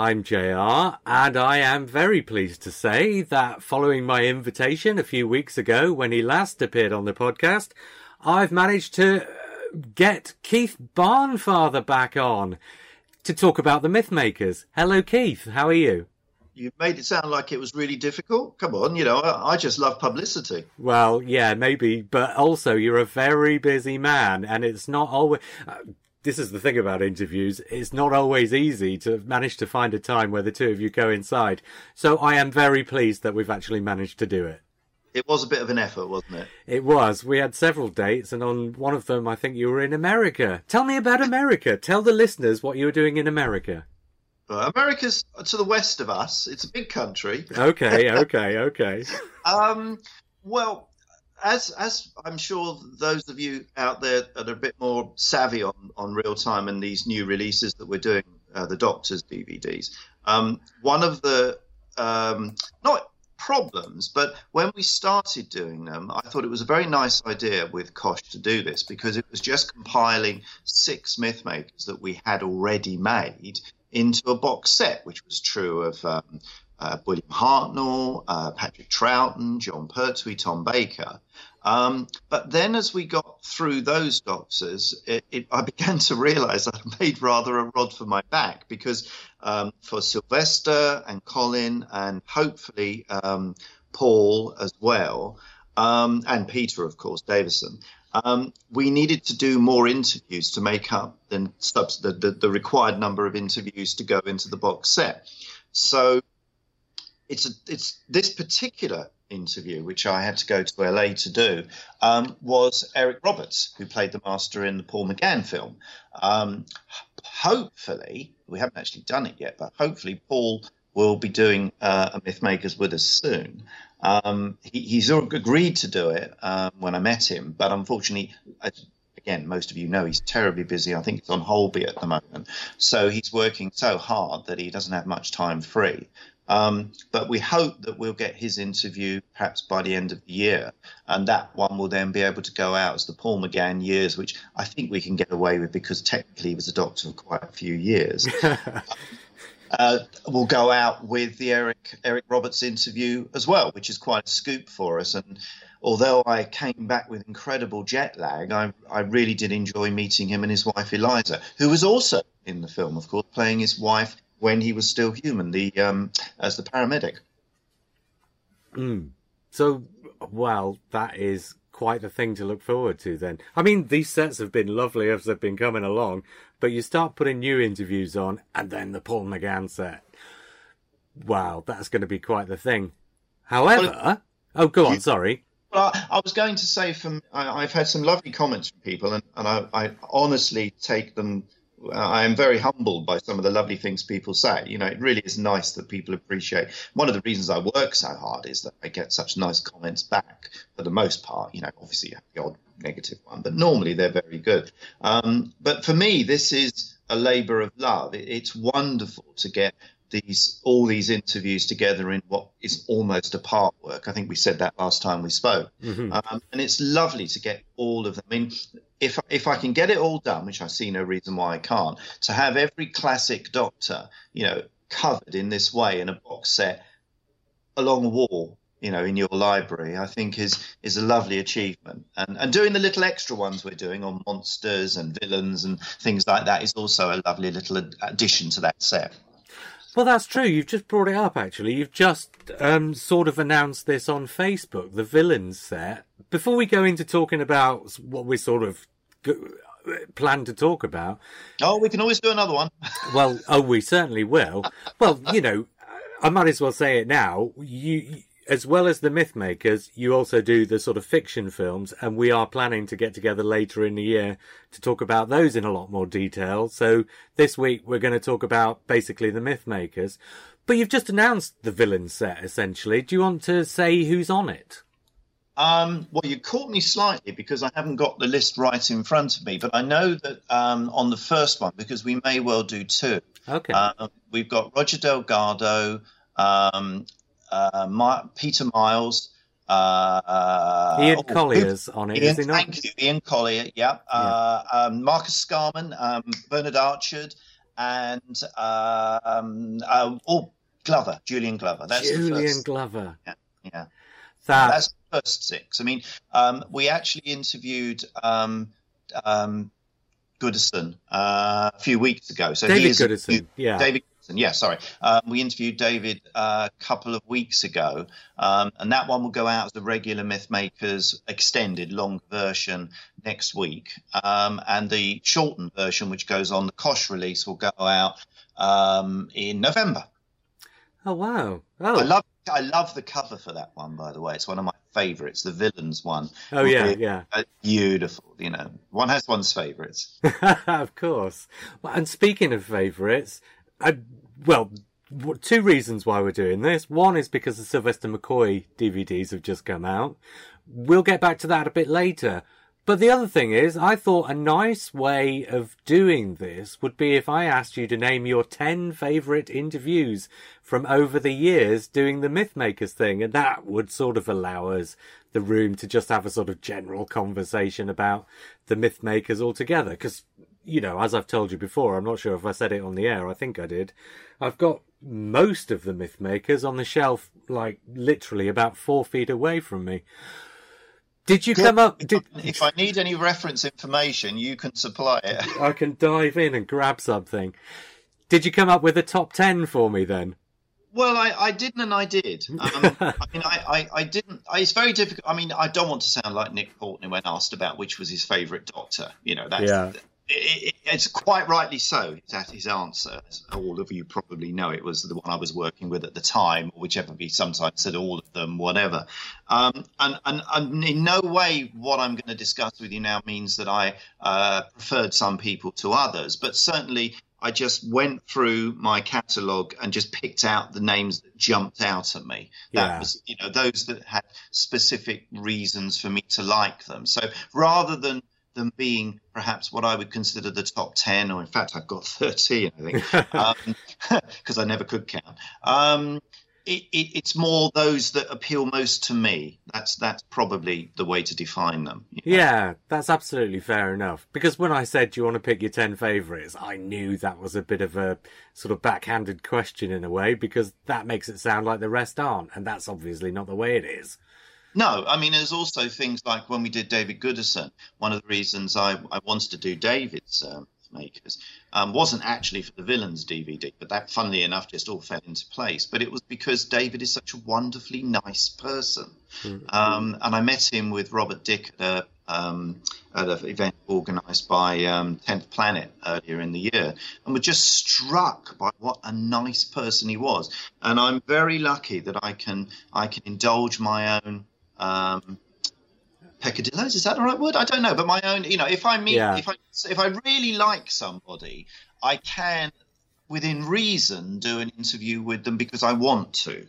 I'm JR, and I am very pleased to say that following my invitation a few weeks ago when he last appeared on the podcast, I've managed to uh, get Keith Barnfather back on to talk about the Mythmakers. Hello, Keith. How are you? You made it sound like it was really difficult. Come on, you know, I, I just love publicity. Well, yeah, maybe, but also you're a very busy man, and it's not always. This is the thing about interviews. It's not always easy to manage to find a time where the two of you go inside. So I am very pleased that we've actually managed to do it. It was a bit of an effort, wasn't it? It was. We had several dates, and on one of them, I think you were in America. Tell me about America. Tell the listeners what you were doing in America. America's to the west of us. It's a big country. Okay, okay, okay. um, well, as as I'm sure those of you out there that are a bit more savvy on on Reeltime and these new releases that we're doing, uh, the Doctors DVDs. Um, one of the um, not problems, but when we started doing them, I thought it was a very nice idea with Koch to do this because it was just compiling six myth makers that we had already made into a box set, which was true of um, uh, William Hartnell, uh, Patrick Troughton, Jon Pertwee, Tom Baker. Um, but then as we got through those doctors, it, it, I began to realize I made rather a rod for my back because um, for Sylvester and Colin and hopefully um, Paul as well, um, and Peter, of course, Davison, um, we needed to do more interviews to make up the, the, the required number of interviews to go into the box set. So it's a, it's this particular interview, which I had to go to LA to do, um, was Eric Roberts, who played the master in the Paul McGann film. Um, hopefully, we haven't actually done it yet, but hopefully Paul will be doing uh, a Mythmakers with us soon. Um, he, he's agreed to do it um, when I met him, but unfortunately, again, most of you know he's terribly busy. I think it's on Holby at the moment. So he's working so hard that he doesn't have much time free. Um, but we hope that we'll get his interview perhaps by the end of the year, and that one will then be able to go out as the Paul McGann years, which I think we can get away with because technically he was a doctor for quite a few years. uh, will go out with the Eric Eric Roberts interview as well, which is quite a scoop for us. And although I came back with incredible jet lag, I, I really did enjoy meeting him and his wife Eliza, who was also in the film, of course, playing his wife when he was still human, the um, as the paramedic. Mm. So, well, that is quite the thing to look forward to then. I mean, these sets have been lovely as they've been coming along, but you start putting new interviews on, and then the Paul McGann set. Wow, that's going to be quite the thing. However, well, oh, go on, sorry. Well, I was going to say, from I, have had some lovely comments from people, and, and I, I honestly take them I am very humbled by some of the lovely things people say. You know, it really is nice that people appreciate. One of the reasons I work so hard is that I get such nice comments back for the most part. You know, obviously you have the odd negative one, but normally they're very good. Um, but for me, this is a labour of love. It, it's wonderful to get these all these interviews together in what is almost a part work. I think we said that last time we spoke, mm-hmm. um, and it's lovely to get all of them. I mean, if if I can get it all done, which I see no reason why I can't, to have every classic Doctor, you know, covered in this way in a box set along a wall, you know, in your library, I think is is a lovely achievement. And and doing the little extra ones we're doing on monsters and villains and things like that is also a lovely little addition to that set. Well, that's true. You've just brought it up, actually. You've just um, sort of announced this on Facebook, the villains set. Before we go into talking about what we're sort of plan to talk about. Oh, we can always do another one. well, oh, we certainly will. Well, you know, I might as well say it now. You, as well as the myth makers, you also do the sort of fiction films, and we are planning to get together later in the year to talk about those in a lot more detail. So this week we're going to talk about basically the myth makers. But you've just announced the villain set essentially. Do you want to say who's on it? Um, well, you caught me slightly because I haven't got the list right in front of me, but I know that um, on the first one, because we may well do two. Okay. Uh, we've got Roger Delgado, um, uh, My- Peter Miles, uh, Ian oh, Collier's on it, Ian, is he not? thank you, Ian Collier. Yeah, uh, um, Marcus Scarman, um, Bernard Archard, and uh, um, uh, oh Glover, Julian Glover. That's Julian. Glover. Yeah, That that's first six. I mean, um, we actually interviewed um, um, Gooderson uh, a few weeks ago. So David Gooderson. Yeah. David Gooderson, yeah, sorry. Um, we interviewed David uh, a couple of weeks ago, um, and that one will go out as a regular Mythmakers extended long version next week. Um, and the shortened version, which goes on the Koch release, will go out um, in November. Oh wow. I Oh. love I love the cover for that one, by the way. It's one of my favourites, the villains one. Oh yeah, yeah. beautiful. You know, one has one's favourites. of course. Well, and speaking of favourites, I, well, two reasons why we're doing this. One is because the Sylvester McCoy DVDs have just come out. We'll get back to that a bit later. But the other thing is, I thought a nice way of doing this would be if I asked you to name your 10 favourite interviews from over the years doing the Mythmakers thing, and that would sort of allow us the room to just have a sort of general conversation about the Mythmakers altogether. Because, you know, as I've told you before, I'm not sure if I said it on the air, I think I did. I've got most of the Mythmakers on the shelf, like literally about four feet away from me. Did you come up? Did, If I need any reference information, you can supply it. I can dive in and grab something. Did you come up with a top 10 for me then? Well, I, I didn't and I did. Um, I mean, I, I, I didn't. I, it's very difficult. I mean, I don't want to sound like Nick Courtney when asked about which was his favourite doctor. You know, that's, Yeah. It, it, it's quite rightly so. That his answer. As all of you probably know it was the one I was working with at the time, or whichever he sometimes said all of them, whatever. Um, and, and, and in no way what I'm going to discuss with you now means that I uh, preferred some people to others, but certainly I just went through my catalogue and just picked out the names that jumped out at me. That Yeah. was, you know, those that had specific reasons for me to like them. So rather than them being perhaps what I would consider the top 10, or in fact, I've got 13, I think, because I never could count. Um, it, it, it's more those that appeal most to me. That's that's probably the way to define them. Yeah, that's absolutely fair enough. Because when I said, do you want to pick your 10 favourites, I knew that was a bit of a sort of backhanded question in a way, because that makes it sound like the rest aren't. And that's obviously not the way it is. No, I mean, there's also things like when we did David Gooderson, one of the reasons I, I wanted to do David's um, Makers um, wasn't actually for the Villains DVD, but that, funnily enough, just all fell into place. But it was because David is such a wonderfully nice person. Um, and I met him with Robert Dick at, a, um, at an event organised by um, 10th Planet earlier in the year, and were just struck by what a nice person he was. And I'm very lucky that I can I can indulge my own um, peccadillos. Is that the right word? I don't know, but my own. You know, if I meet, Yeah. if I if I really like somebody, I can, within reason, do an interview with them because I want to.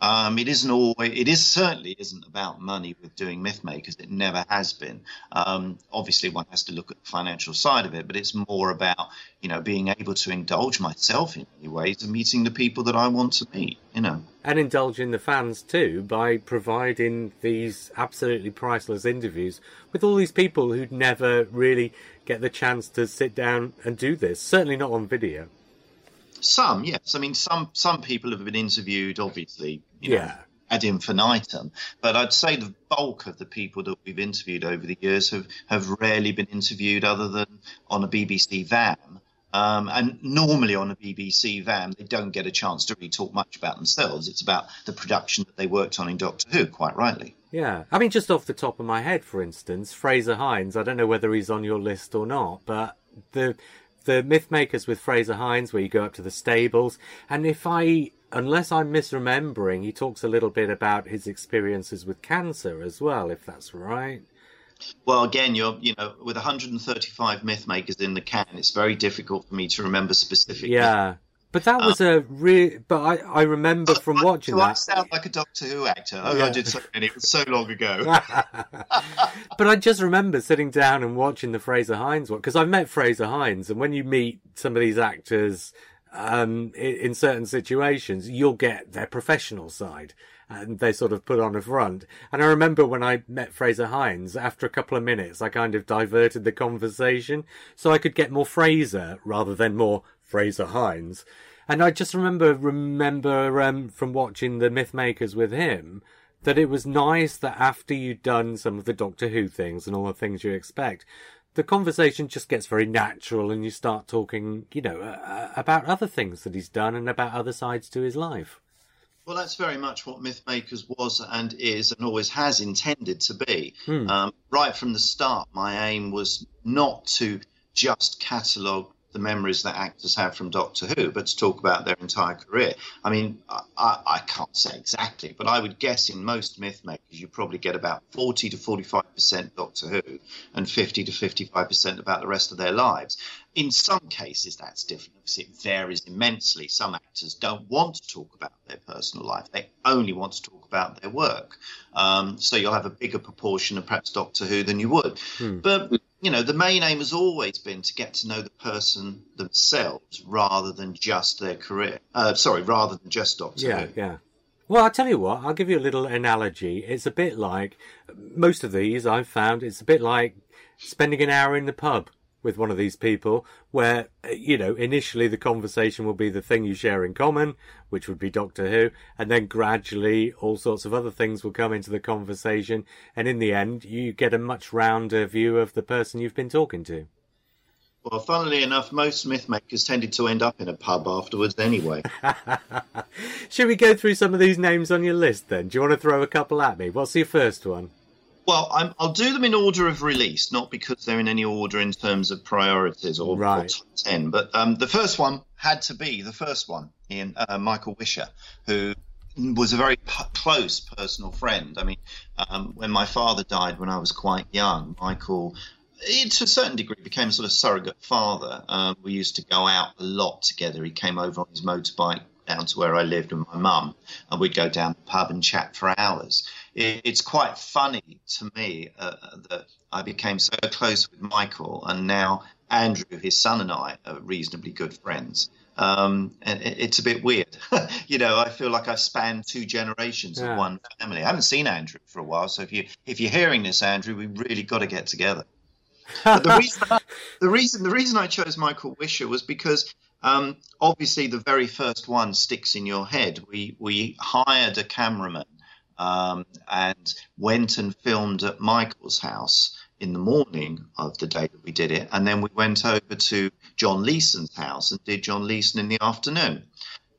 Um, it isn't always. It is certainly isn't about money with doing Mythmakers. It never has been. Um, obviously, one has to look at the financial side of it, but it's more about you know being able to indulge myself in many ways and meeting the people that I want to meet. You know. And indulging the fans too by providing these absolutely priceless interviews with all these people who'd never really get the chance to sit down and do this. Certainly not on video. Some, yes. I mean, some some people have been interviewed, obviously, you know, Yeah. ad infinitum. But I'd say the bulk of the people that we've interviewed over the years have, have rarely been interviewed other than on a BBC van. Um, and normally on a BBC van, they don't get a chance to really talk much about themselves. It's about the production that they worked on in Doctor Who, quite rightly. Yeah. I mean, just off the top of my head, for instance, Frazer Hines, I don't know whether he's on your list or not, but the the Myth Makers with Frazer Hines, where you go up to the stables, and if I, unless I'm misremembering, he talks a little bit about his experiences with cancer as well, if that's right. Well, again, you're you know with 135 myth makers in the can, it's very difficult for me to remember specifically. Yeah, but that was um, a real. But I, I remember from watching so that. I sound like a Doctor Who actor. Oh, yeah. I did so many. It was so long ago. but I just remember sitting down and watching the Frazer Hines one because I've met Frazer Hines, and when you meet some of these actors um, in, in certain situations, you'll get their professional side and they sort of put on a front. And I remember when I met Frazer Hines, after a couple of minutes, I kind of diverted the conversation so I could get more Frazer rather than more Frazer Hines. And I just remember remember um, from watching the Myth Makers with him that it was nice that after you'd done some of the Doctor Who things and all the things you expect, the conversation just gets very natural and you start talking, you know, uh, about other things that he's done and about other sides to his life. Well, that's very much what Mythmakers was and is and always has intended to be. Hmm. Um, right from the start, my aim was not to just catalogue the memories that actors have from Doctor Who, but to talk about their entire career. I mean, I, I, can't say exactly, but I would guess in most myth makers you probably get about 40 to 45% Doctor Who and 50 to 55% about the rest of their lives. In some cases, that's different. because it varies immensely. Some actors don't want to talk about their personal life, they only want to talk about their work. Um, so you'll have a bigger proportion of perhaps Doctor Who than you would. Hmm. But you know, the main aim has always been to get to know the person themselves rather than just their career. Uh, sorry, rather than just Doctor Yeah, Who. yeah. Well, I'll tell you what, I'll give you a little analogy. It's a bit like most of these I've found, it's a bit like spending an hour in the pub with one of these people where, uh, you know, initially the conversation will be the thing you share in common, which would be Doctor Who, and then gradually all sorts of other things will come into the conversation, and in the end, you get a much rounder view of the person you've been talking to. Well, funnily enough, most myth makers tended to end up in a pub afterwards anyway. Should we go through some of these names on your list then? Do you want to throw a couple at me? What's your first one? Well, i will do them in order of release, not because they're in any order in terms of priorities or, right. or top 10. But um, the first one had to be the first one, in uh, Michael Wisher, who was a very p- close personal friend. I mean, um, when my father died when I was quite young, Michael, to a certain degree, became a sort of surrogate father. Um, we used to go out a lot together. He came over on his motorbike down to where I lived with my mum, and we'd go down the pub and chat for hours it's quite funny to me uh, that I became so close with Michael, and now Andrew, his son, and I are reasonably good friends. Um, and it's a bit weird, you know. I feel like I've spanned two generations yeah. of one family. I haven't seen Andrew for a while, so if you if you're hearing this, Andrew, we really got to get together. the reason, the reason the reason I chose Michael Wisher was because um, obviously the very first one sticks in your head. We we hired a cameraman um, and went and filmed at Michael's house in the morning of the day that we did it. And then we went over to John Leeson's house and did John Leeson in the afternoon.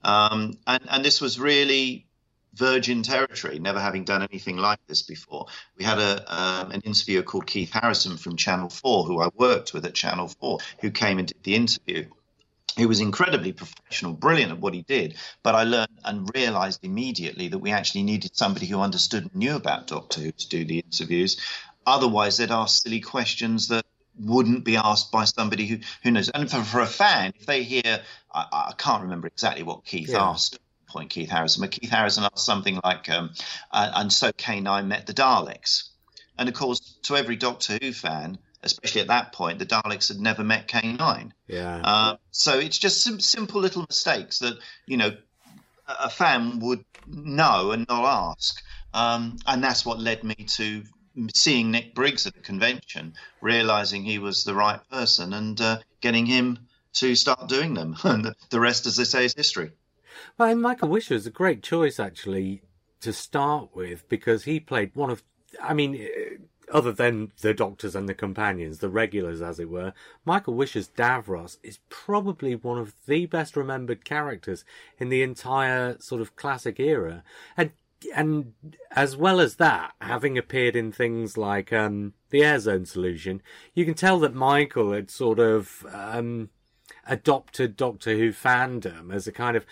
Um, and, and this was really virgin territory, never having done anything like this before. We had a, um, an interviewer called Keith Harrison from Channel 4, who I worked with at Channel 4, who came and did the interview. He was incredibly professional, brilliant at what he did. But I learned and realized immediately that we actually needed somebody who understood and knew about Doctor Who to do the interviews. Otherwise, they'd ask silly questions that wouldn't be asked by somebody who, who knows. And for, for a fan, if they hear, I, I can't remember exactly what Keith yeah. asked, point Keith Harrison, but Keith Harrison asked something like, um, uh, and so K9 met the Daleks. And of course, to every Doctor Who fan, especially at that point, the Daleks had never met K9. Yeah. Uh, so it's just some simple little mistakes that you know a fan would know and not ask, um, and that's what led me to seeing Nick Briggs at the convention, realizing he was the right person, and uh, getting him to start doing them. And the rest, as they say, is history. Well, and Michael Wisher is a great choice actually to start with because he played one of, I mean other than the doctors and the companions, the regulars as it were, Michael Wisher's Davros is probably one of the best remembered characters in the entire sort of classic era. And and as well as that, having appeared in things like um, the Airzone Solution, you can tell that Michael had sort of um, adopted Doctor Who fandom as a kind of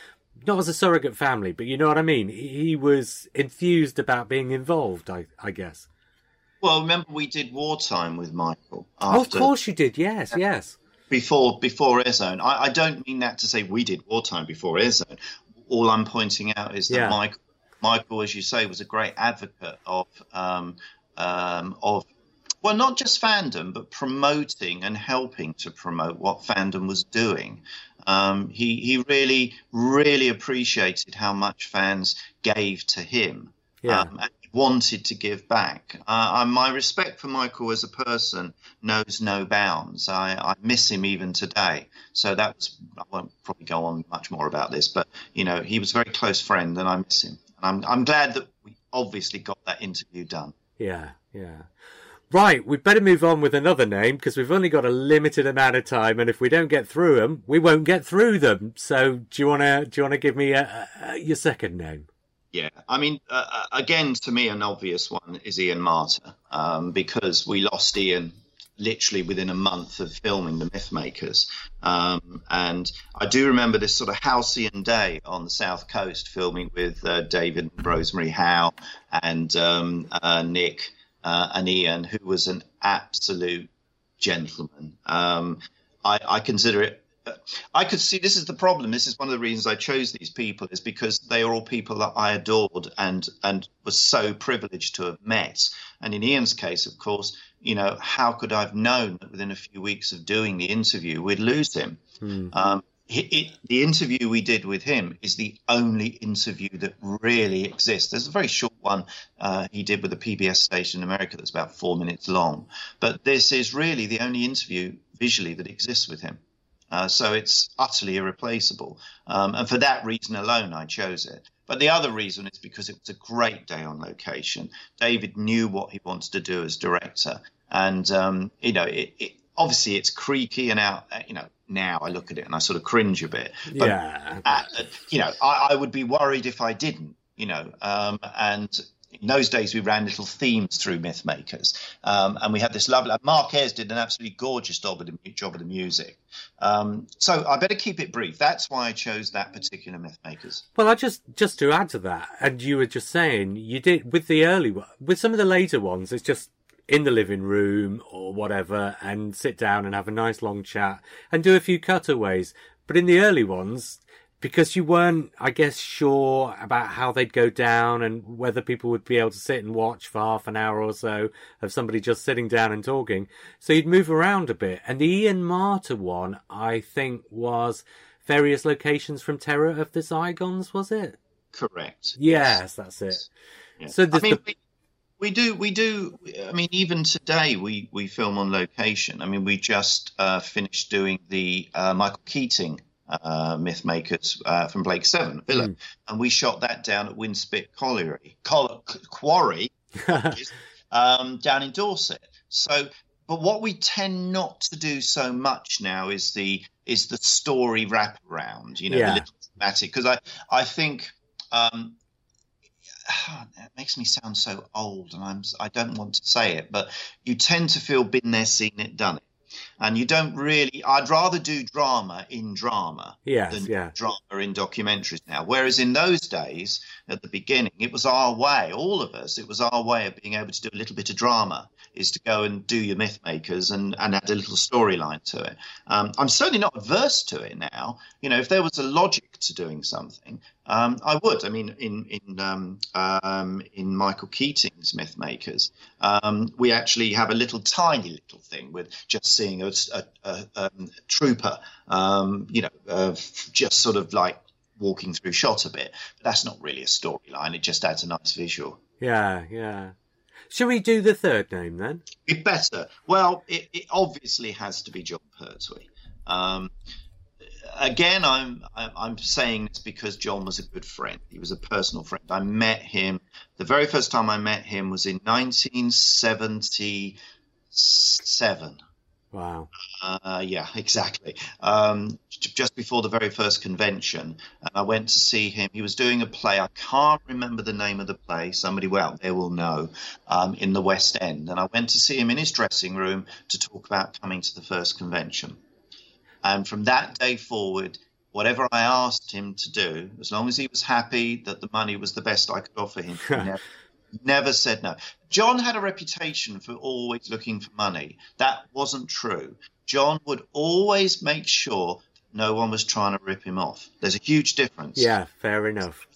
not as a surrogate family, but you know what I mean. He was enthused about being involved. I, I guess. Well, remember we did wartime with Michael. After, oh, of course you did. Yes, yes. Before before Airzone, I, I don't mean that to say we did wartime before Airzone. All I'm pointing out is that yeah. Michael, Michael, as you say, was a great advocate of um, um, of well, not just fandom, but promoting and helping to promote what fandom was doing. Um, he he really really appreciated how much fans gave to him. Yeah. Um, wanted to give back. Uh, my respect for Michael as a person knows no bounds. I, I miss him even today. So that was I won't probably go on much more about this, but you know he was a very close friend, and I miss him. And I'm I'm glad that we obviously got that interview done. Yeah, yeah. Right, we'd better move on with another name because we've only got a limited amount of time, and if we don't get through them, we won't get through them. So, do you want to do you want to give me a, a, your second name? Yeah, I mean, uh, uh, again, to me, an obvious one is Ian Marter um, because we lost Ian literally within a month of filming The Mythmakers. Um, and I do remember this sort of halcyon day on the south coast filming with uh, David and Rosemary Howe and um, uh, Nick uh, and Ian, who was an absolute gentleman. Um, I, I, consider it. I could see this is the problem. This is one of the reasons I chose these people is because they are all people that I adored and and was so privileged to have met. And in Ian's case, of course, you know, how could I have known that within a few weeks of doing the interview we'd lose him? Hmm. Um, it, the interview we did with him is the only interview that really exists. There's a very short one uh, he did with a PBS station in America that's about four minutes long, but this is really the only interview visually that exists with him. Uh, so it's utterly irreplaceable. Um, and for that reason alone, I chose it. But the other reason is because it was a great day on location. David knew what he wanted to do as director. And, um, you know, it, it, obviously it's creaky and out, you know, now I look at it and I sort of cringe a bit. But, yeah. Uh, you know, I, I, would be worried if I didn't, you know, um, and in those days we ran little themes through Mythmakers, um, and we had this lovely. Mark Ayres did an absolutely gorgeous job of the, job of the music. Um, so I better keep it brief. That's why I chose that particular Mythmakers. Well, I just just to add to that, and you were just saying you did with the early with some of the later ones. It's just in the living room or whatever and sit down and have a nice long chat and do a few cutaways. But in the early ones, because you weren't, I guess, sure about how they'd go down and whether people would be able to sit and watch for half an hour or so of somebody just sitting down and talking. So you'd move around a bit. And the Ian Marter one, I think, was various locations from Terror of the Zygons, was it? Correct. Yes, that's it. Yeah. So I mean, the... we do, we do. I mean, even today, we we film on location. I mean, we just uh, finished doing the uh, Michael Keating uh, myth makers uh, from Blake Seven Vila, mm. and we shot that down at Winspit Colliery, Coll- Quarry, um, down in Dorset. So, but what we tend not to do so much now is the is the story wraparound, you know, yeah. the little dramatic. Because I I think. Um, it makes me sound so old, and I'm I don't want to say it, but you tend to feel been there, seen it, done it and you don't really i'd rather do drama in drama yes, than yeah. drama in documentaries now whereas in those days at the beginning. It was our way all of us it was our way of being able to do a little bit of drama is to go and do your myth makers and, and add a little storyline to it. Um, i'm certainly not averse to it now. You know if there was a logic to doing something um, I would. I mean, in in um, um, in Michael Keating's Myth Makers, um, we actually have a little tiny little thing with just seeing a, a, a, a trooper, um, you know, uh, just sort of like walking through shot a bit. But that's not really a storyline. It just adds a nice visual. Yeah, yeah. Shall we do the third name then? It better. Well, it, it obviously has to be Jon Pertwee. Um, again, I'm I'm saying this because John was a good friend. He was a personal friend. I met him. The very first time I met him was in 1977. Wow. Uh, yeah, exactly. Um, just before the very first convention, and I went to see him. He was doing a play. I can't remember the name of the play. Somebody out there will know. Um, in the West End, and I went to see him in his dressing room to talk about coming to the first convention. And from that day forward, whatever I asked him to do, as long as he was happy that the money was the best I could offer him, never, said no. John had a reputation for always looking for money. That wasn't true. John would always make sure no one was trying to rip him off. There's a huge difference. Yeah, fair enough.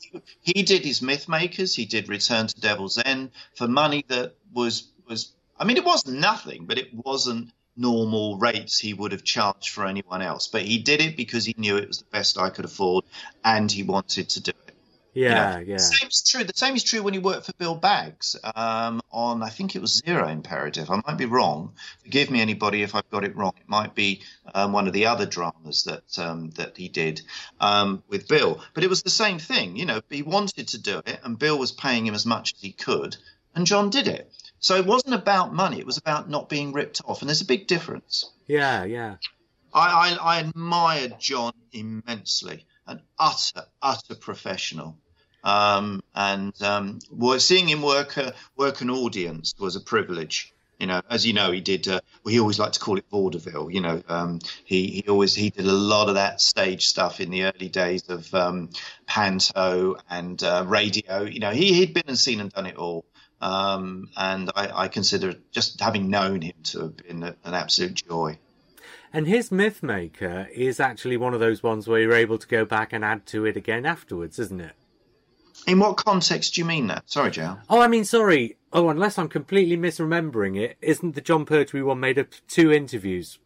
He did his myth makers. He did Return to Devil's End for money that was was. I mean, it wasn't nothing, but it wasn't normal rates he would have charged for anyone else. But he did it because he knew it was the best I could afford, and he wanted to do it. Yeah, you know, yeah. Same is true. The same is true when he worked for Bill Baggs um, on, I think it was Zero Imperative. I might be wrong. Forgive me, anybody, if I've got it wrong. It might be um, one of the other dramas that um, that he did um, with Bill. But it was the same thing. You know, he wanted to do it, and Bill was paying him as much as he could, and John did it. So it wasn't about money. It was about not being ripped off, and there's a big difference. Yeah, yeah. I, I, I admired John immensely. An utter, utter professional. Um, and um, seeing him work uh, work an audience was a privilege. You know, as you know, he did. Uh, well, he always liked to call it vaudeville. You know, um, he he always he did a lot of that stage stuff in the early days of um, panto and uh, radio. You know, he he'd been and seen and done it all. Um, and I, I consider just having known him to have been a, an absolute joy. And his Mythmaker is actually one of those ones where you're able to go back and add to it again afterwards, isn't it? In what context do you mean that? Sorry, Joe. Oh, I mean, sorry. Oh, unless I'm completely misremembering it, isn't the Jon Pertwee one made up two interviews?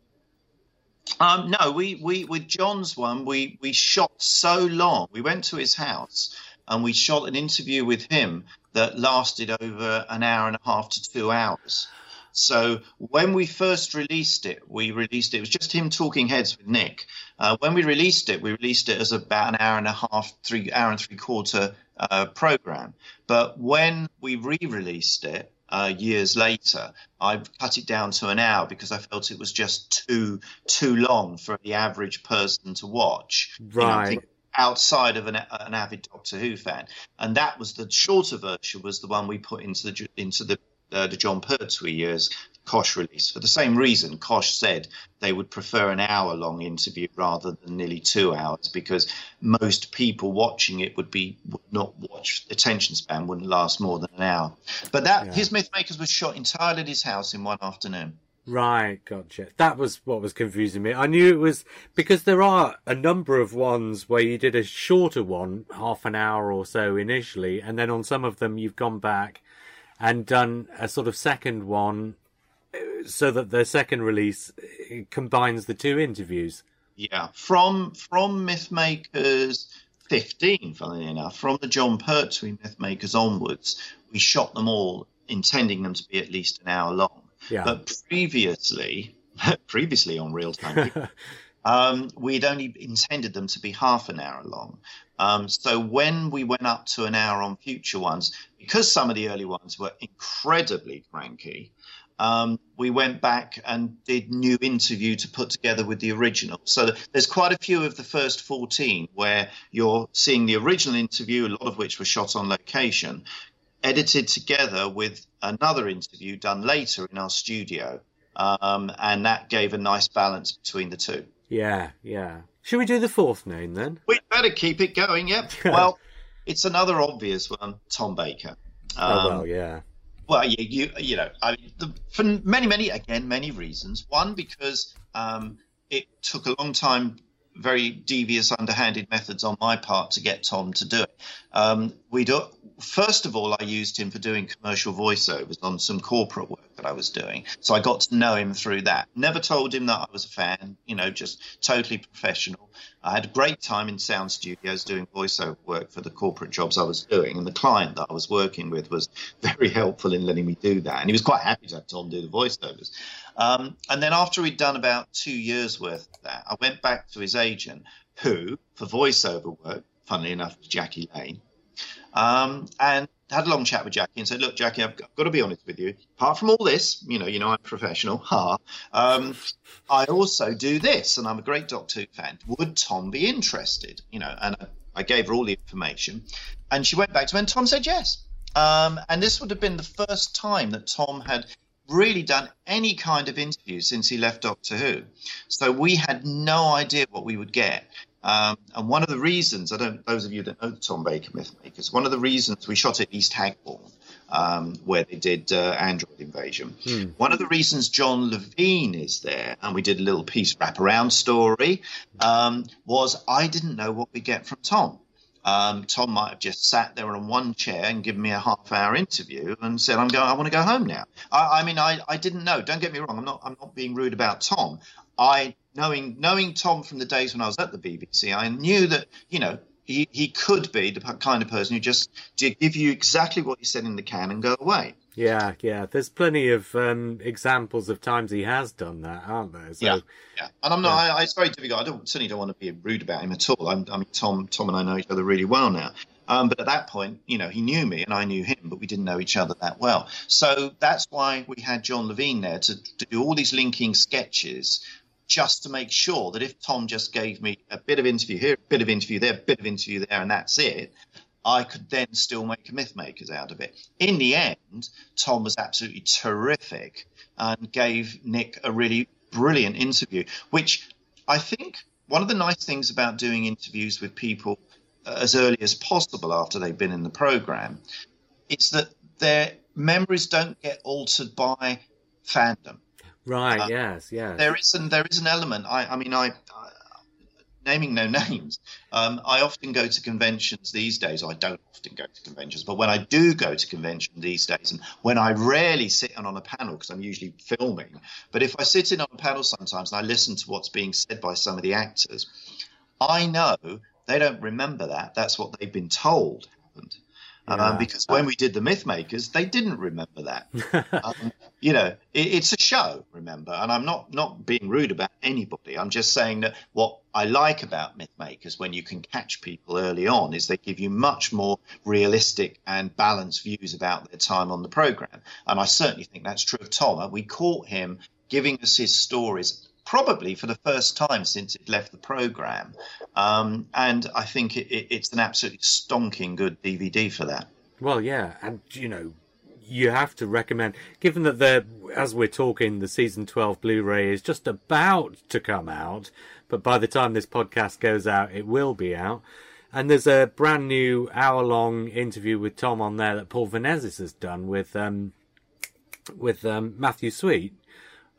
Um, no, we, we with John's one, we we shot so long. We went to his house and we shot an interview with him that lasted over an hour and a half to two hours. So when we first released it, we released it. It was just him talking heads with Nick. Uh, when we released it, we released it as about an hour and a half, three hour and three quarter uh, program. But when we re-released it uh, years later, I cut it down to an hour because I felt it was just too too long for the average person to watch. Right. You know, outside of an, an avid Doctor Who fan, and that was the shorter version was the one we put into the into the uh, the Jon Pertwee years Koch release for the same reason. Koch said they would prefer an hour long interview rather than nearly two hours because most people watching it would be would not watch attention span wouldn't last more than an hour. But that Yeah. his Mythmakers was shot entirely at his house in one afternoon. Right, gotcha. That was what was confusing me. I knew it was because there are a number of ones where you did a shorter one, half an hour or so initially, and then on some of them you've gone back and done a sort of second one so that the second release combines the two interviews. Yeah, from from Mythmakers 15, funnily enough, from the Jon Pertwee Mythmakers onwards, we shot them all, intending them to be at least an hour long. Yeah. But previously, previously on Reeltime, um, we'd only intended them to be half an hour long. Um, so when we went up to an hour on future ones, because some of the early ones were incredibly cranky, um, we went back and did new interview to put together with the original. So there's quite a few of the first 14 where you're seeing the original interview, a lot of which were shot on location, edited together with another interview done later in our studio. Um, and that gave a nice balance between the two. Yeah, yeah. Should we do the fourth name then? We'd better keep it going, yep. well, it's another obvious one, Tom Baker. oh Um, well, yeah. Well, you, you, you know, I the, for many, many, again, many reasons. One, because um, it took a long time, very devious, underhanded methods on my part to get Tom to do it. Um, we do, first of all, I used him for doing commercial voiceovers on some corporate work that I was doing. So I got to know him through that. Never told him that I was a fan, you know, just totally professional. I had a great time in sound studios doing voiceover work for the corporate jobs I was doing, and the client that I was working with was very helpful in letting me do that, and he was quite happy to have Tom do the voiceovers. Um, and then after we'd done about two years worth of that, I went back to his agent, who, for voiceover work, funnily enough, was Jackie Lane, um, and had a long chat with Jackie and said, "Look, Jackie, I've got, to be honest with you. Apart from all this, you know, you know, I'm professional. Ha. Um, I also do this, and I'm a great Doctor Who fan. Would Tom be interested? You know, and I, gave her all the information, and she went back to me, and Tom said yes. Um, and this would have been the first time that Tom had really done any kind of interview since he left Doctor Who. So we had no idea what we would get. Um, and one of the reasons, I don't, those of you that know the Tom Baker Mythmakers, one of the reasons we shot at East Hagbourne, um, where they did uh, Android Invasion. Hmm. One of the reasons John Levene is there, and we did a little piece wraparound story, um, was I didn't know what we'd get from Tom. Um, Tom might have just sat there on one chair and given me a half hour interview and said, "I'm going. I want to go home now." I, I mean, I, I didn't know. Don't get me wrong. I'm not. I'm not being rude about Tom. I knowing knowing Tom from the days when I was at the BBC, I knew that you know he, he could be the kind of person who just give you exactly what he said in the can and go away. Yeah, yeah. There's plenty of um, examples of times he has done that, aren't there? So, yeah, yeah. And I'm not. Yeah. I, it's very difficult. I don't certainly don't want to be rude about him at all. I'm, i mean, Tom, Tom and I know each other really well now. Um, but at that point, you know, he knew me and I knew him, but we didn't know each other that well. So that's why we had John Levene there to, to do all these linking sketches just to make sure that if Tom just gave me a bit of interview here, a bit of interview there, a bit of interview there, and that's it, I could then still make a Mythmakers out of it. In the end, Tom was absolutely terrific and gave Nick a really brilliant interview, which I think one of the nice things about doing interviews with people as early as possible after they've been in the program is that their memories don't get altered by fandom. Right. Uh, yes. Yes. There is an there is an element. I I mean I naming no names. Um, I often go to conventions these days. I don't often go to conventions, but when I do go to conventions these days, and when I rarely sit in on a panel because I'm usually filming, but if I sit in on a panel sometimes and I listen to what's being said by some of the actors, I know they don't remember that. That's what they've been told happened. Um, yeah. Um, because when we did the Mythmakers, they didn't remember that. um, you know, it, it's a show, remember, and I'm not not being rude about anybody. I'm just saying that what I like about Mythmakers when you can catch people early on is they give you much more realistic and balanced views about their time on the program, and I certainly think that's true of Tom. We caught him giving us his stories probably for the first time since it left the program. Um, and I think it, it, it's an absolutely stonking good DVD for that. Well, yeah, and you know, you have to recommend, given that the as we're talking, the season twelve Blu-ray is just about to come out, but by the time this podcast goes out, it will be out. And there's a brand new hour-long interview with Tom on there that Paul Vanezis has done with um, with um, Matthew Sweet,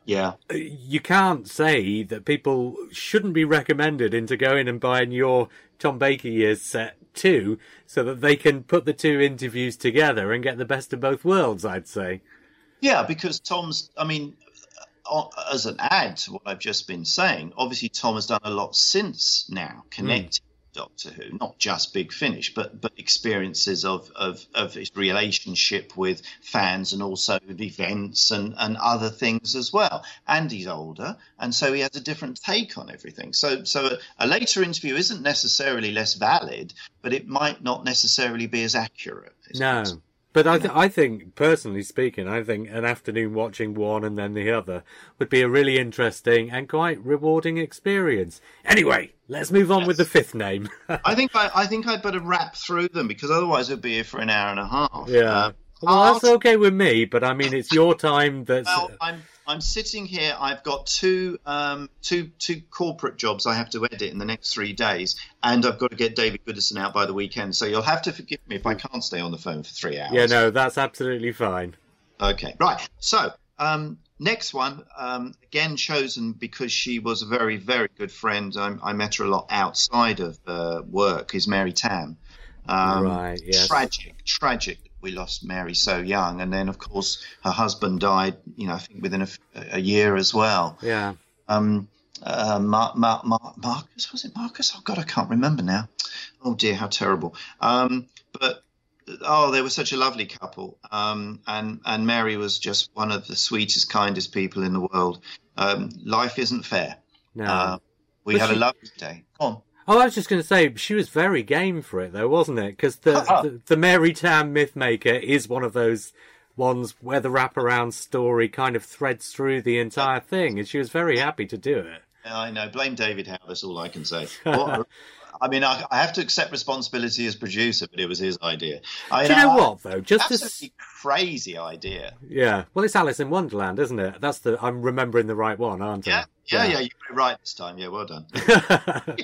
yeah. Uh, you can't say that people shouldn't be recommended into going and buying your Tom Baker years set too, so that they can put the two interviews together and get the best of both worlds, I'd say. Yeah, because Tom's, I mean, uh, as an add to what I've just been saying, obviously Tom has done a lot since now, connecting mm. Doctor Who, not just Big Finish, but but experiences of of, of his relationship with fans and also events and, and other things as well. And he's older, and so he has a different take on everything. So so a, a later interview isn't necessarily less valid, but it might not necessarily be as accurate. No. But I, th- I think, personally speaking, I think an afternoon watching one and then the other would be a really interesting and quite rewarding experience. Anyway, let's move on yes. with the fifth name. I think I, I think I'd better wrap through them because otherwise it'd be here for an hour and a half. Yeah. Uh, well, that's okay with me, but I mean, it's your time. That's. Well, I'm I'm sitting here. I've got two um, two two corporate jobs I have to edit in the next three days, and I've got to get David Gooderson out by the weekend. So you'll have to forgive me if I can't stay on the phone for three hours. Yeah, no, that's absolutely fine. Okay, right. So um, next one, um, again chosen because she was a very very good friend. I, I met her a lot outside of uh, work. Is Mary Tamm? Um, right. Yes. Tragic, tragic we lost Mary so young, and then of course her husband died. You know, I think within a, a year as well. Yeah. Um, uh, Mar- Mar- Mar- Marcus was it Marcus? Oh God, I can't remember now. Oh dear, how terrible. Um, but oh, they were such a lovely couple, um, and and Mary was just one of the sweetest, kindest people in the world. Um, life isn't fair. No. Uh, we but had she... a lovely day. Come on. Oh, I was just going to say she was very game for it, though, wasn't it? Because the, the, the Mary Tamm Mythmaker is one of those ones where the wraparound story kind of threads through the entire thing, and she was very happy to do it. I know. Blame David Howe. That's all I can say. Well, I mean, I, I, have to accept responsibility as producer, but it was his idea. I, Do you know I, what though? Just absolutely a crazy idea. Yeah. Well, it's Alice in Wonderland, isn't it? That's the. I'm remembering the right one, aren't I? Yeah. Yeah. Yeah. You got it right this time. Yeah. Well done.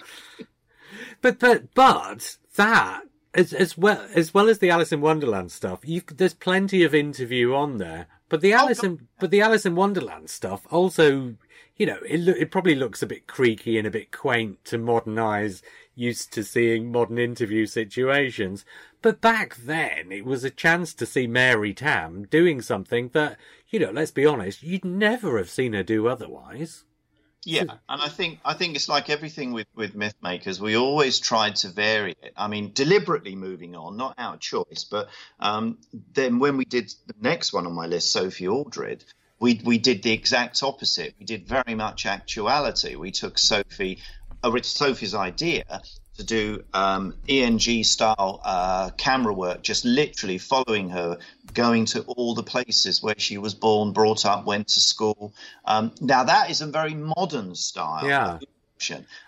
but but but that as as well as well as the Alice in Wonderland stuff, you there's plenty of interview on there. But the oh, Alice oh, in but the Alice in Wonderland stuff also, you know, it it probably looks a bit creaky and a bit quaint to modern eyes used to seeing modern interview situations. But back then, it was a chance to see Mary Tamm doing something that, you know, let's be honest, you'd never have seen her do otherwise. Yeah, and I think I think it's like everything with with myth makers. We always tried to vary it. I mean, deliberately moving on, not out of choice. But um, then when we did the next one on my list, Sophie Aldred, we we did the exact opposite. We did very much actuality. We took Sophie, uh, Sophie's idea to do um, ENG style uh, camera work, just literally following her, going to all the places where she was born, brought up, went to school. Um, now, that is a very modern style. Yeah.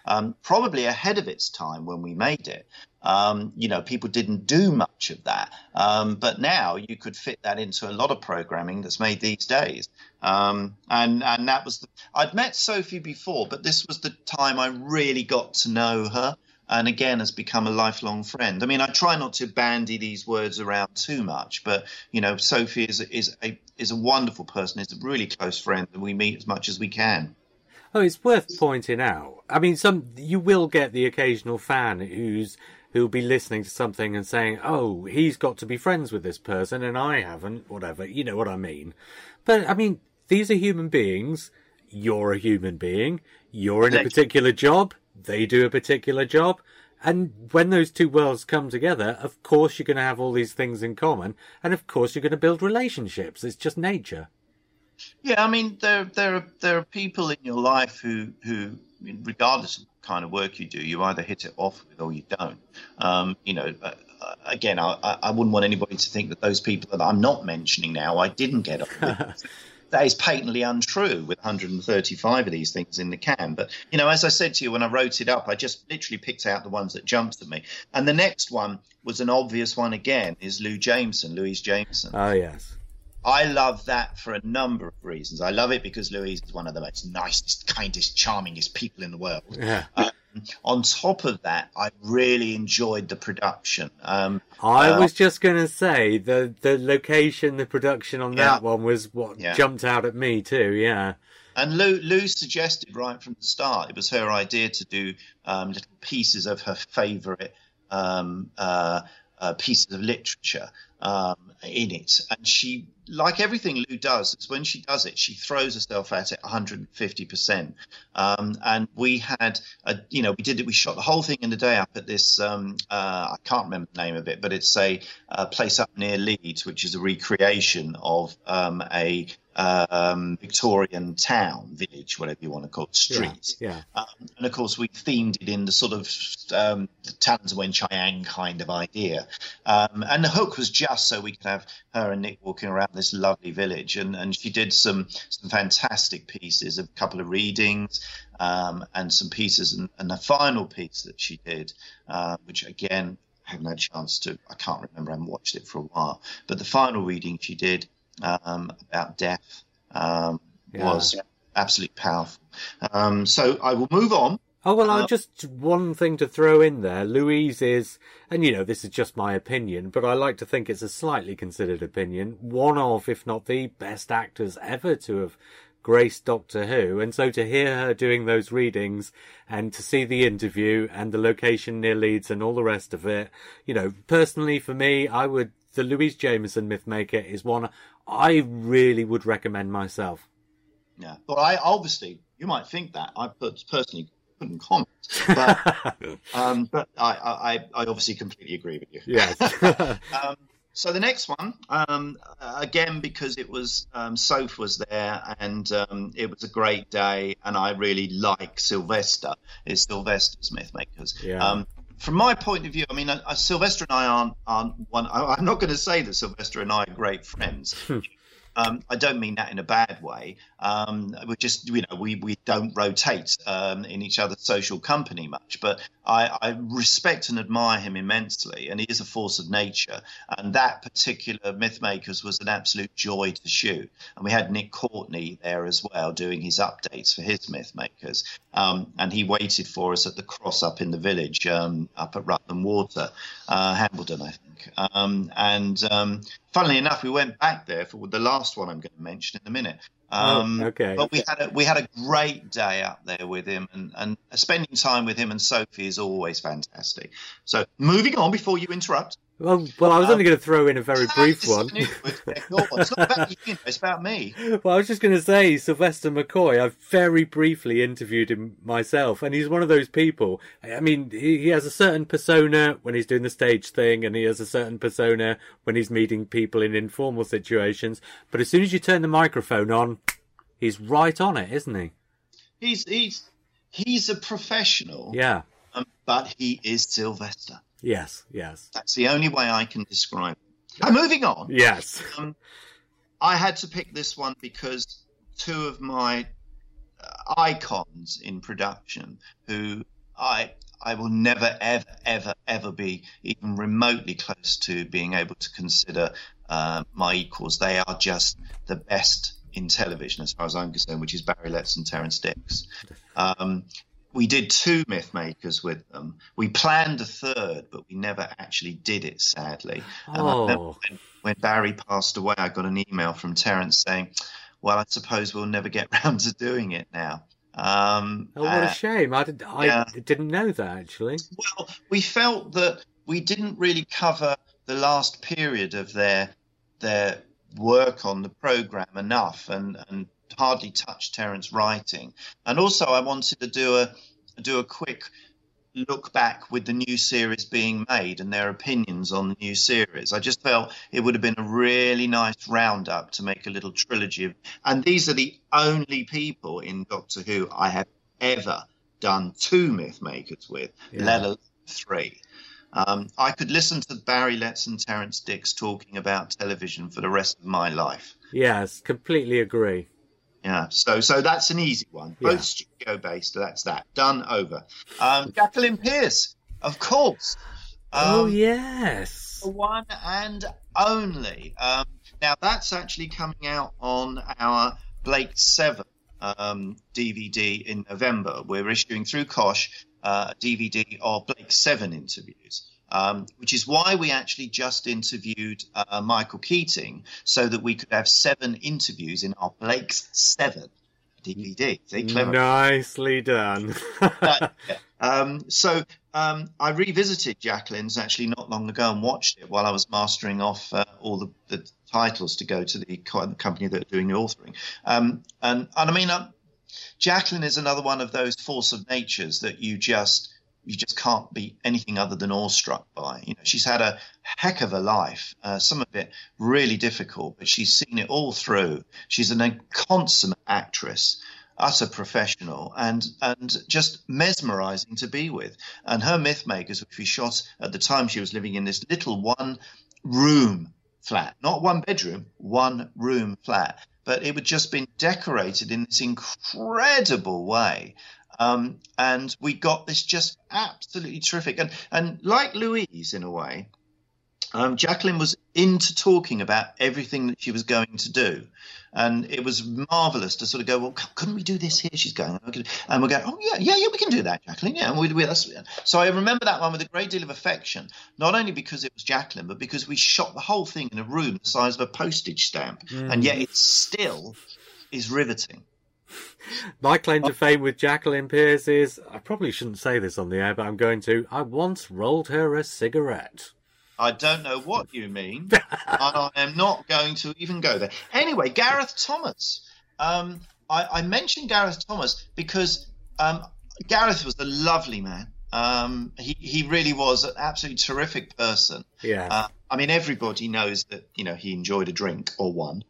Um, probably ahead of its time when we made it. Um, you know, people didn't do much of that, um, but now you could fit that into a lot of programming that's made these days. Um, and and that was the, I'd met Sophie before, but this was the time I really got to know her and again has become a lifelong friend. I mean, I try not to bandy these words around too much, but you know, Sophie is is a is a wonderful person. Is a really close friend, and we meet as much as we can. Oh, it's worth pointing out. I mean, some you will get the occasional fan who's who'll be listening to something and saying, "Oh, he's got to be friends with this person, and I haven't." Whatever, you know what I mean. But I mean, these are human beings. You're a human being. You're in a particular job they do a particular job. And when those two worlds come together, of course you're going to have all these things in common, and of course you're going to build relationships. It's just nature. Yeah, I mean, there there are there are people in your life who who, regardless of what kind of work you do, you either hit it off with or you don't. Um, you know, uh, uh again, I, I wouldn't want anybody to think that those people that I'm not mentioning now I didn't get on with. that is patently untrue with 135 of these things in the can. But, you know, as I said to you when I wrote it up, I just literally picked out the ones that jumped at me. And the next one was an obvious one again is Lou Jameson, Louise Jameson. Oh, yes. I love that for a number of reasons. I love it because Louise is one of the most nicest, kindest, charmingest people in the world. Yeah. Uh, on top of that, I really enjoyed the production. Um, I uh, was just going to say the the location, the production on yeah, that one was what yeah. jumped out at me too. Yeah. And Lou, Lou suggested right from the start, it was her idea to do um, little pieces of her favourite um, uh, uh, pieces of literature um, in it. And she, like everything Lou does, is when she does it, she throws herself at it 150%. Um, and we had, a, you know, we did it, we shot the whole thing in the day up at this, um, uh, I can't remember the name of it, but it's a, a, place up near Leeds, which is a recreation of um, a um, Victorian town, village, whatever you want to call it, streets. Yeah. yeah. Um, and of course, we themed it in the sort of um, Talons of Weng-Chiang kind of idea. Um, and the hook was just so we could have her and Nick walking around this lovely village. And, and she did some, some fantastic pieces, a couple of readings. Um, and some pieces, and, and, the final piece that she did, uh, which again I haven't had a chance to, I can't remember, I haven't watched it for a while, but the final reading she did um, about death um, yeah. was absolutely powerful. Um, so I will move on. Oh well, uh, just one thing to throw in there. Louise is, and you know, this is just my opinion, but I like to think it's a slightly considered opinion. One of, if not the best actors ever to have graced Doctor Who, and so to hear her doing those readings and to see the interview and the location near Leeds and all the rest of it, you know, personally for me, I would the Louise Jameson Mythmaker is one I really would recommend myself. Yeah, but I obviously you might think that I personally couldn't comment, but, um, but I, I, I, obviously completely agree with you. Yes. um, so the next one, um, again, because it was um, Soph was there and um, it was a great day, and I really like Sylvester. Is Sylvester's Mythmakers? Yeah. Um, from my point of view, I mean, uh, uh Sylvester and I aren't aren't one. I, am not going to say that Sylvester and I are great friends. Hmm. Um, I don't mean that in a bad way. Um, we just, you know, we, we don't rotate um, in each other's social company much. But I, I, respect and admire him immensely, and he is a force of nature. And that particular Mythmakers was an absolute joy to shoot. And we had Nick Courtney there as well doing his updates for his Mythmakers. Um, and he waited for us at the cross up in the village, um, up at Rutland Water, uh, Hambleton, I think. Um, and um, funnily enough, we went back there for the last one I'm going to mention in a minute. Oh, um, oh, okay. But we had a we had a great day up there with him, and, and spending time with him and Sophie is always fantastic. So moving on before you interrupt. Well, well, I was only going to throw in a very brief one. it's not about you, it's about me. Well, I was just going to say Sylvester McCoy. I've very briefly interviewed him myself, and he's one of those people. I mean, he, he has a certain persona when he's doing the stage thing, and he has a certain persona when he's meeting people in informal situations. But as soon as you turn the microphone on, he's right on it, isn't he? He's he's he's a professional. Yeah. Um, but he is Sylvester. Yes, yes. That's the only way I can describe it. And moving on. Yes. Um, I had to pick this one because two of my uh, icons in production who I I will never ever ever ever be even remotely close to being able to consider uh, my equals. They are just the best in television as far as I'm concerned, which is Barry Letts and Terrance Dicks. Um, we did two myth makers with them. We planned a third, but we never actually did it, sadly. Oh. When, when, Barry passed away, I got an email from Terrance saying, "Well, I suppose we'll never get round to doing it now." Um, oh, what uh, a shame! I, did, I yeah. didn't know that actually. Well, we felt that we didn't really cover the last period of their their work on the program enough, and and hardly touched Terrance writing. And also, I wanted to do a do a quick look back with the new series being made and their opinions on the new series. I just felt it would have been a really nice roundup to make a little trilogy of. And these are the only people in Doctor Who I have ever done two myth makers with, yeah. let alone three. Um, I could listen to Barry Letts and Terrance Dicks talking about television for the rest of my life. Yes, completely agree. Yeah, so so that's an easy one. Both yeah. studio based. That's that done over. Um, Jacqueline Pearce, of course. Oh, um, oh yes, the one and only. Um, now that's actually coming out on our Blake Seven um, DVD in November. We're issuing through Koch uh, DVD of Blake Seven interviews um, which is why we actually just interviewed uh, Michael Keating so that we could have seven interviews in our Blake's Seven DVD. Clever. Nicely done. um, so um, I revisited Jacqueline's actually not long ago and watched it while I was mastering off uh, all the, the, titles to go to the company that are doing the authoring. Um, and, and I mean, uh, Jacqueline is another one of those force of natures that you just you just can't be anything other than awestruck by. You know, she's had a heck of a life, uh, some of it really difficult, but she's seen it all through. She's a consummate actress, utter professional, and and just mesmerizing to be with. And her myth makers, which we shot at the time she was living in this little one room flat, not one bedroom, one room flat. But it had just been decorated in this incredible way um, and we got this just absolutely terrific. And, and like Louise, in a way, um, Jacqueline was into talking about everything that she was going to do. And it was marvelous to sort of go, well, couldn't we do this here? She's going, and we're going, oh, yeah, yeah, yeah, we can do that, Jacqueline. Yeah. And we, we, that's, so I remember that one with a great deal of affection, not only because it was Jacqueline, but because we shot the whole thing in a room the size of a postage stamp. Mm. And yet it still is riveting. My claim to fame with Jacqueline Pearce is I probably shouldn't say this on the air, but I'm going to. I once rolled her a cigarette. I don't know what you mean. and I am not going to even go there. Anyway, Gareth Thomas. Um, I, I, mentioned Gareth Thomas because um, Gareth was a lovely man. Um, he, he really was an absolutely terrific person. Yeah. Uh, I mean, everybody knows that you know he enjoyed a drink or one.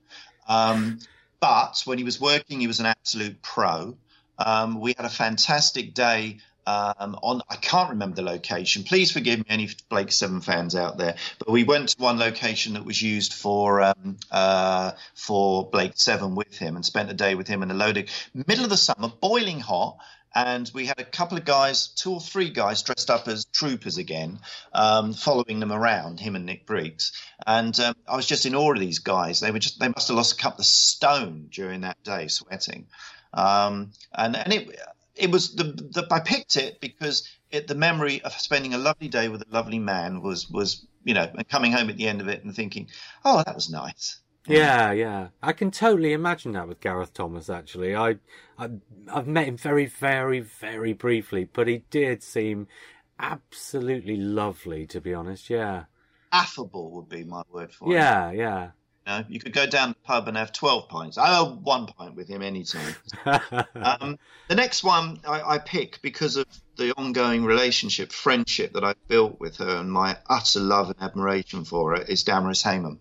But when he was working, he was an absolute pro. Um, we had a fantastic day um, on I can't remember the location. Please forgive me, any Blake Seven fans out there, but we went to one location that was used for um, uh, for Blake Seven with him and spent a day with him in a loading middle of the summer, boiling hot and we had a couple of guys, two or three guys dressed up as troopers again, um, following them around, him and Nick Briggs. And um, I was just in awe of these guys. They were just they must have lost a couple of stone during that day sweating. Um, and and it it was the, the I picked it because it, the memory of spending a lovely day with a lovely man was was you know and coming home at the end of it and thinking, oh that was nice. Yeah, yeah. I can totally imagine that with Gareth Thomas. Actually, I, I I've met him very, very, very briefly, but he did seem absolutely lovely. To be honest, yeah. Affable would be my word for yeah, it. Yeah, yeah. You, know, you could go down the pub and have 12 pints. I have one pint with him anytime. um, the next one I, I, pick because of the ongoing relationship, friendship that I've built with her and my utter love and admiration for her is Damaris Hayman.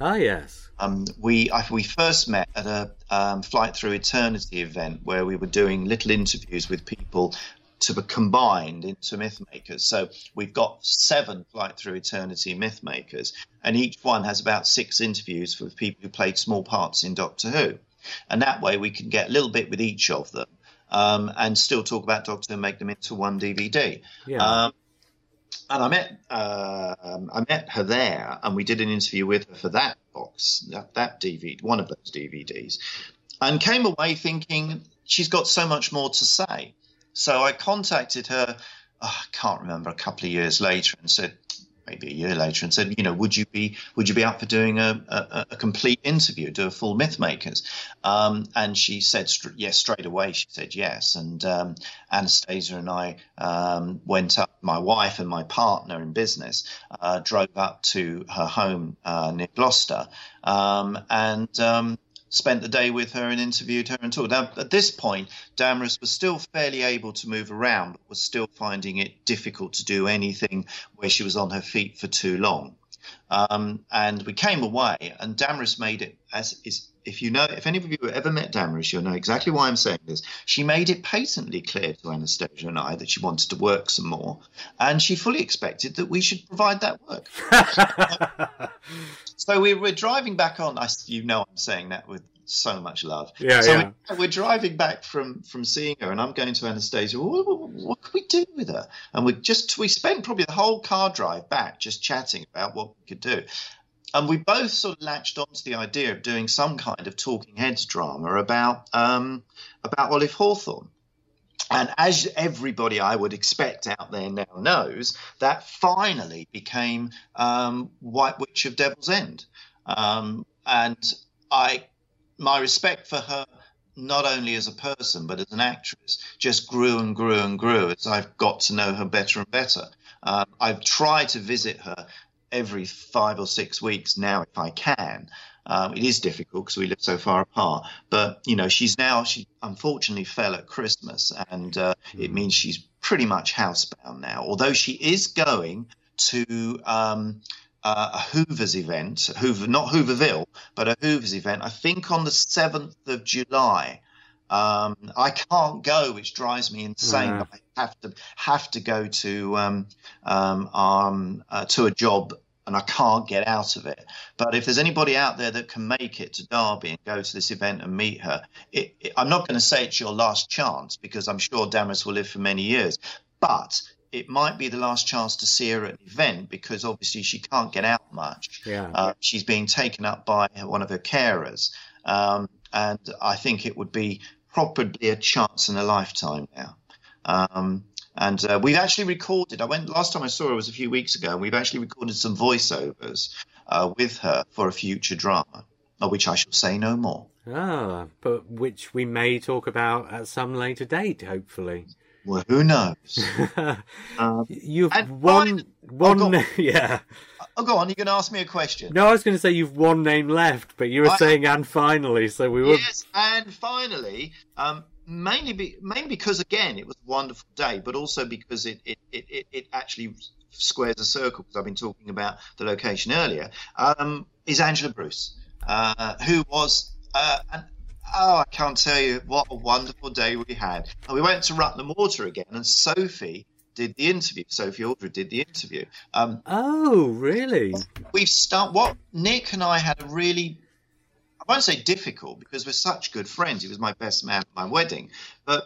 Ah, yes. Um, we I, we first met at a um, Flight Through Eternity event where we were doing little interviews with people to be combined into myth makers. So we've got seven Flight Through Eternity myth makers, and each one has about six interviews with people who played small parts in Doctor Who. And that way we can get a little bit with each of them um, and still talk about Doctor Who and make them into one DVD. Yeah. Um, and I met uh, um, I met her there, and we did an interview with her for that box, that, that DVD, one of those DVDs, and came away thinking she's got so much more to say. So I contacted her, oh, I can't remember, a couple of years later and said, maybe a year later, and said, you know, would you be would you be up for doing a, a, a complete interview, do a full Mythmakers? Um, and she said yes straight away. She said yes, and um, Anastasia and I um, went up. My wife and my partner in business uh, drove up to her home uh, near Gloucester, um, and um, spent the day with her and interviewed her and talked. Now, at this point, Damaris was still fairly able to move around, but was still finding it difficult to do anything where she was on her feet for too long. Um, and we came away, and Damaris made it as is. If you know, if any of you have ever met Damaris, you'll know exactly why I'm saying this. She made it patently clear to Anastasia and I that she wanted to work some more, and she fully expected that we should provide that work. so we were driving back on. I, you know, I'm saying that with so much love. Yeah, so yeah. We, are driving back from from seeing her, and I'm going to Anastasia. What, what, what, can we do with her? And we just we spent probably the whole car drive back just chatting about what we could do. And we both sort of latched onto the idea of doing some kind of talking heads drama about um, about Olive Hawthorne. And as everybody I would expect out there now knows, that finally became um, White Witch of Devil's End. Um, and I, my respect for her, not only as a person but as an actress, just grew and grew and grew as I've got to know her better and better. Um, I've tried to visit her every five or six weeks now if I can. Um, it is difficult because we live so far apart. But you know, she's now she unfortunately fell at Christmas, and uh, mm. it hmm. means she's pretty much housebound now. Although she is going to um, uh, a Hoover's event, Hoover, not Hooverville, but a Hoover's event. I think on the seventh of July. Um, I can't go, which drives me insane. I have to have to go to um, um, um uh, to a job and I can't get out of it. But if there's anybody out there that can make it to Derby and go to this event and meet her, it, it, I'm not going to say it's your last chance because I'm sure Damaris will live for many years. But it might be the last chance to see her at an event because obviously she can't get out much. Yeah. Uh, she's being taken up by one of her carers. Um, and I think it would be probably a chance in a lifetime now. Um, and uh, we've actually recorded. I went last time I saw her was a few weeks ago, and we've actually recorded some voiceovers uh, with her for a future drama, of which I shall say no more. Ah, but which we may talk about at some later date, hopefully. Well, who knows? um, you've won, one, oh, yeah. Oh, go on. You can ask me a question. No, I was going to say you've one name left, but you were I, saying and finally, so we were. Yes, and finally, um, mainly be, mainly because again it was a wonderful day, but also because it it, it, it actually squares a circle because I've been talking about the location earlier. Um, is Angela Bruce, uh, who was uh, an Oh, I can't tell you what a wonderful day we had. And we went to Rutland Water again, and Sophie did the interview. Sophie Aldred did the interview. Um, oh, really? We've start what Nick and I had a really I won't say difficult because we're such good friends. He was my best man at my wedding, but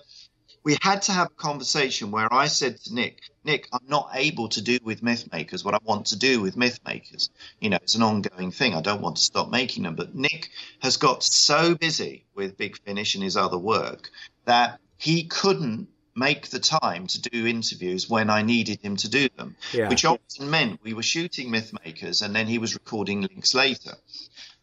we had to have a conversation where I said to Nick, Nick, I'm not able to do with myth makers what I want to do with myth makers. You know, it's an ongoing thing. I don't want to stop making them. But Nick has got so busy with Big Finish and his other work that he couldn't make the time to do interviews when I needed him to do them, yeah. which often meant we were shooting myth makers and then he was recording links later.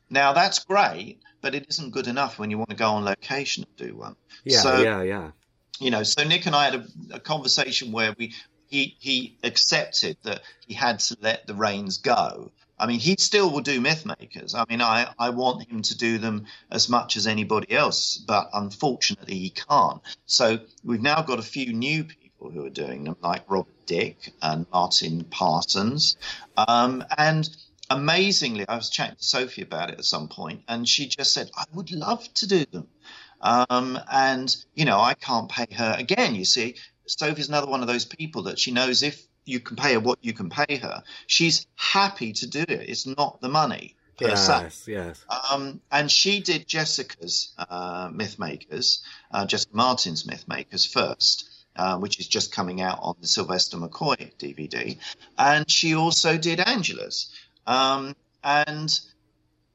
Now that's great, but it isn't good enough when you want to go on location and do one. Yeah, so, yeah, yeah. You know, so Nick and I had a, a conversation where we he he accepted that he had to let the reins go. I mean, he still will do myth makers. I mean, I, I want him to do them as much as anybody else, but unfortunately he can't. So we've now got a few new people who are doing them, like Rob Dick and Martin Parsons. Um, and amazingly, I was chatting to Sophie about it at some point, and she just said, I would love to do them. Um, and, you know, I can't pay her. Again, you see, Sophie's another one of those people that she knows if you can pay her what you can pay her, she's happy to do it. It's not the money. Yes, yes. Um, and she did Jessica's uh, Myth Makers, uh, Jessica Martin's Myth Makers first. Uh, which is just coming out on the Sylvester McCoy DVD. And she also did Angela's. Um, and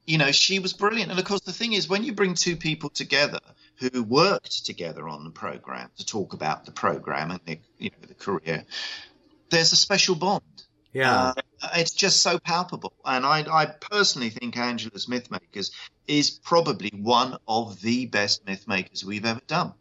you know, she was brilliant. And of course, the thing is, when you bring two people together who worked together on the program to talk about the program and the, you know, the career, there's a special bond. Yeah, uh, it's just so palpable. And I, I personally think Angela's Mythmakers is probably one of the best Mythmakers we've ever done.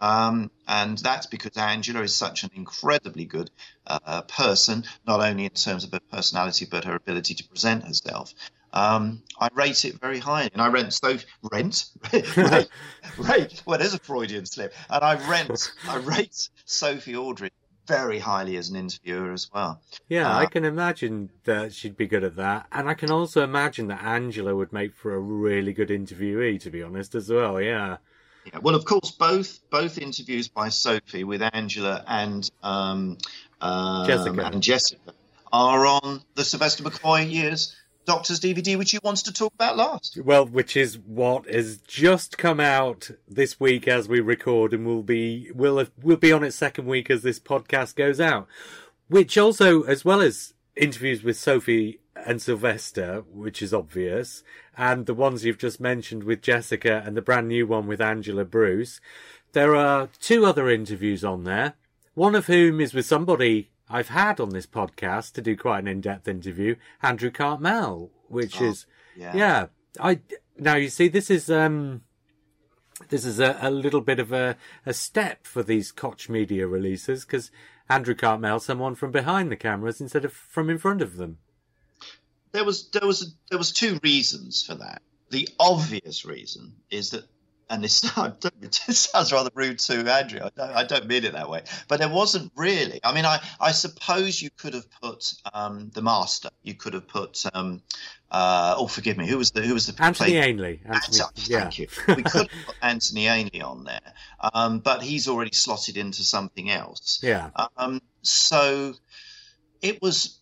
Um, and that's because Angela is such an incredibly good uh, person, not only in terms of her personality, but her ability to present herself. Um, I rate it very highly, and I rent so rent rate, rate. Well, there's a Freudian slip, and I rent I rate Sophie Aldred very highly as an interviewer as well. Yeah, uh, I can imagine that she'd be good at that, and I can also imagine that Angela would make for a really good interviewee, to be honest, as well. Yeah. Yeah. Well, of course, both both interviews by Sophie with Angela and um, um, Jessica and Jessica are on the Sylvester McCoy years Doctors DVD, which you wanted to talk about last. Well, which is what has just come out this week as we record, and will be will will be on its second week as this podcast goes out. Which also, as well as interviews with Sophie and Sylvester, which is obvious, and the ones you've just mentioned with Jessica and the brand new one with Angela Bruce. There are two other interviews on there, one of whom is with somebody I've had on this podcast to do quite an in-depth interview, Andrew Cartmel, which oh, is, yeah. yeah, I, now you see, this is, um, this is a, a little bit of a, a step for these Koch media releases because Andrew Cartmel, someone from behind the cameras instead of from in front of them there was there was there was two reasons for that. The obvious reason is that, and this, this sounds rather rude to Andrew. I don't, I don't, mean it that way, but there wasn't really. I mean, I, I suppose you could have put um, the master. You could have put. Um, uh, oh, forgive me. Who was the who was the Anthony Ainley? Anthony, yeah. Thank you. We could put Anthony Ainley on there, um, but he's already slotted into something else. Yeah. Um, so it was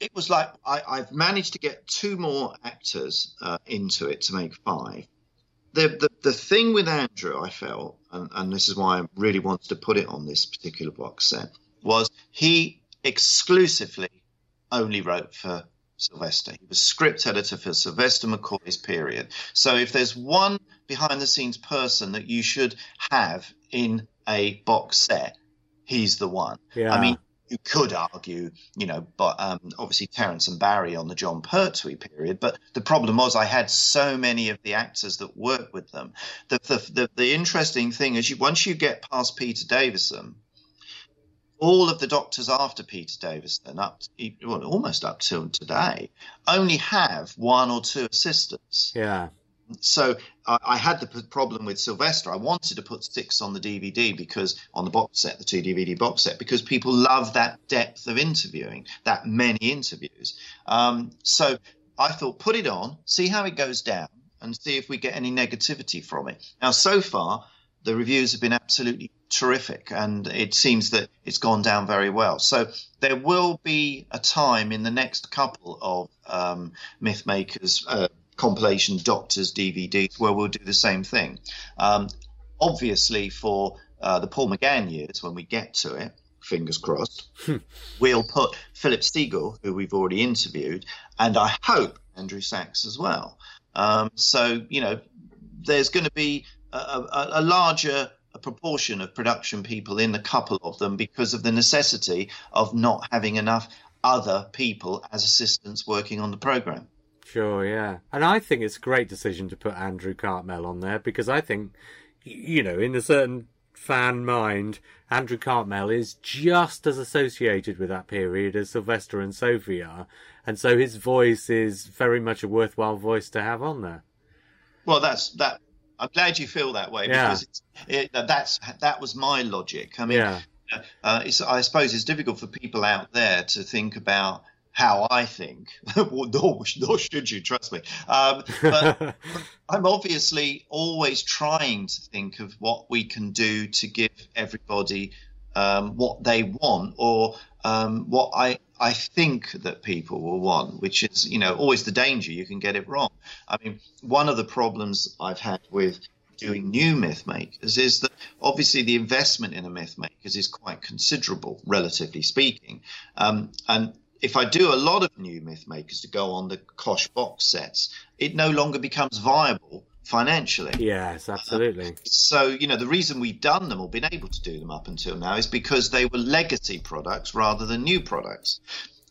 it was like I, have managed to get two more actors uh, into it to make five. The, the, the thing with Andrew, I felt, and, and this is why I really wanted to put it on this particular box set, was he exclusively only wrote for Sylvester. He was script editor for Sylvester McCoy's period. So if there's one behind the scenes person that you should have in a box set, he's the one. Yeah. I mean, you could argue, you know, but um, obviously Terrance and Barry on the Jon Pertwee period. But the problem was I had so many of the actors that worked with them. The the, the, the interesting thing is, you once you get past Peter Davison, all of the doctors after Peter Davison, up to, well, almost up till today, only have one or two assistants. Yeah so I, I, had the problem with Sylvester. I wanted to put six on the DVD because on the box set, the two DVD box set, because people love that depth of interviewing, that many interviews. Um, so I thought, put it on, see how it goes down, and see if we get any negativity from it. Now, so far, the reviews have been absolutely terrific, and it seems that it's gone down very well. So there will be a time in the next couple of um, Mythmakers uh, compilation Doctors DVDs where we'll do the same thing. Um, obviously, for uh, the Paul McGann years, when we get to it, fingers crossed, hmm. we'll put Philip Segal, who we've already interviewed, and I hope Andrew Sachs as well. Um, so, you know, there's going to be a, a, a larger proportion of production people in a couple of them because of the necessity of not having enough other people as assistants working on the program. Sure, yeah. And I think it's a great decision to put Andrew Cartmel on there because I think, you know, in a certain fan mind, Andrew Cartmel is just as associated with that period as Sylvester and Sophie are. And so his voice is very much a worthwhile voice to have on there. Well, that's that I'm glad you feel that way yeah. because it, that's that was my logic. I mean, yeah. uh, I suppose it's difficult for people out there to think about how I think. nor, nor, should you, trust me. Um, but I'm obviously always trying to think of what we can do to give everybody um, what they want or um, what I, I think that people will want, which is, you know, always the danger. You can get it wrong. I mean, one of the problems I've had with doing new myth makers is that obviously the investment in a myth makers is quite considerable, relatively speaking. Um, and if I do a lot of new myth makers to go on the Koch box sets, it no longer becomes viable financially. Yes, absolutely. Uh, so, you know, the reason we've done them or been able to do them up until now is because they were legacy products rather than new products.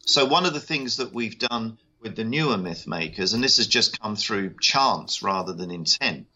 So, one of the things that we've done with the newer myth makers, and this has just come through chance rather than intent,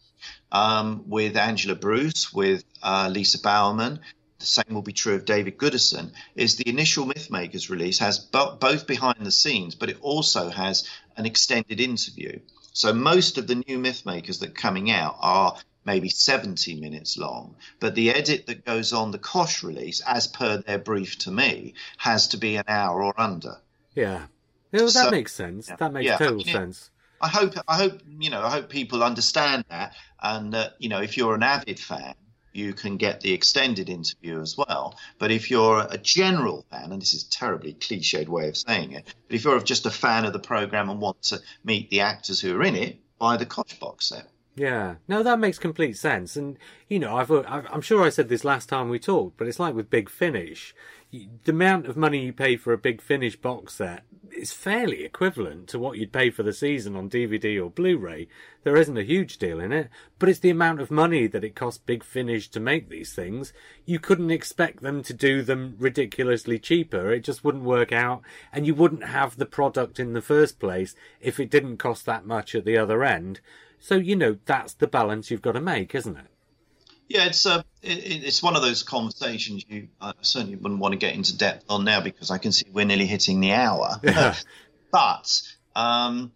um, with Angela Bruce, with uh, Lisa Bowerman, the same will be true of David Gooderson, is the initial Mythmakers release has bo- both behind the scenes, but it also has an extended interview. So most of the new myth makers that are coming out are maybe 70 minutes long, but the edit that goes on the Koch release, as per their brief to me, has to be an hour or under. Yeah. Well, that so, makes sense. Yeah, that makes yeah, total sense. I hope, I hope, you know, I hope people understand that, and that, you know, if you're an avid fan, you can get the extended interview as well. But if you're a general fan, and this is a terribly cliched way of saying it, but if you're just a fan of the program and want to meet the actors who are in it, buy the Koch box set. Yeah, no, that makes complete sense. And you know, I've I'm sure I said this last time we talked, but it's like with Big Finish, the amount of money you pay for a Big Finish box set is fairly equivalent to what you'd pay for the season on DVD or Blu-ray. There isn't a huge deal in it, but it's the amount of money that it costs Big Finish to make these things. You couldn't expect them to do them ridiculously cheaper. It just wouldn't work out, and you wouldn't have the product in the first place if it didn't cost that much at the other end. So you know that's the balance you've got to make, isn't it? Yeah, it's uh, it, it's one of those conversations you I certainly wouldn't want to get into depth on now because I can see we're nearly hitting the hour. Yeah. but um,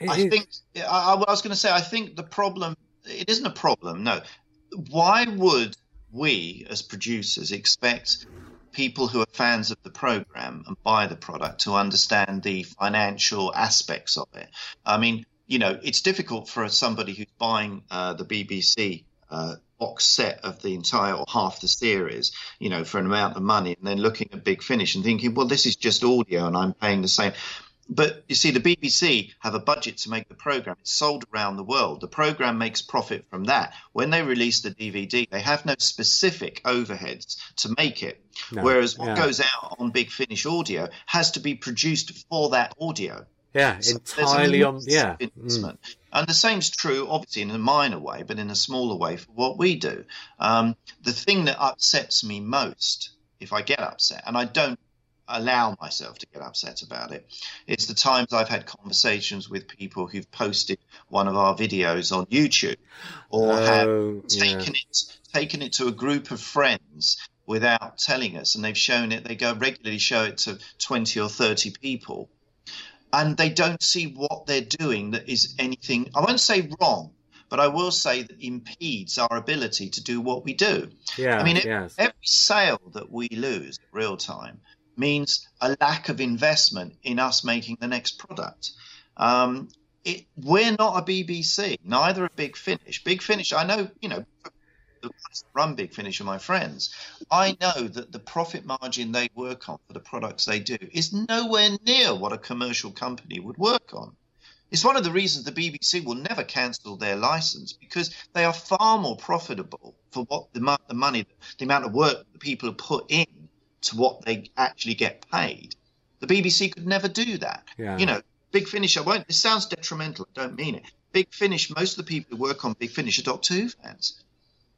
I think I, I was going to say I think the problem it isn't a problem. No, why would we as producers expect people who are fans of the program and buy the product to understand the financial aspects of it? I mean, you know, it's difficult for somebody who's buying uh, the BBC uh, box set of the entire or half the series, you know, for an amount of money, and then looking at Big Finish and thinking, well, this is just audio, and I'm paying the same. But you see, the BBC have a budget to make the program. It's sold around the world. The program makes profit from that. When they release the DVD, they have no specific overheads to make it. No, Whereas what yeah. goes out on Big Finish audio has to be produced for that audio. Yeah, so entirely on. Yeah. Mm. And the same's true, obviously, in a minor way, but in a smaller way for what we do. Um, the thing that upsets me most, if I get upset, and I don't allow myself to get upset about it, is the times I've had conversations with people who've posted one of our videos on YouTube or oh, have taken yeah. it taken it to a group of friends without telling us, and they've shown it. They go regularly show it to twenty or thirty people and they don't see what they're doing that is anything, I won't say wrong, but I will say that impedes our ability to do what we do. Yeah, I mean, yes. every sale that we lose Reeltime means a lack of investment in us making the next product. Um, it, we're not a BBC, neither a Big Finish. Big Finish, I know, you know, the ones that run Big Finish are my friends. I know that the profit margin they work on for the products they do is nowhere near what a commercial company would work on. It's one of the reasons the BBC will never cancel their license because they are far more profitable for what the, the money, the amount of work the people have put in to what they actually get paid. The BBC could never do that. Yeah. You know, Big Finish, I won't, this sounds detrimental, I don't mean it. Big Finish, most of the people who work on Big Finish are Doctor Who fans.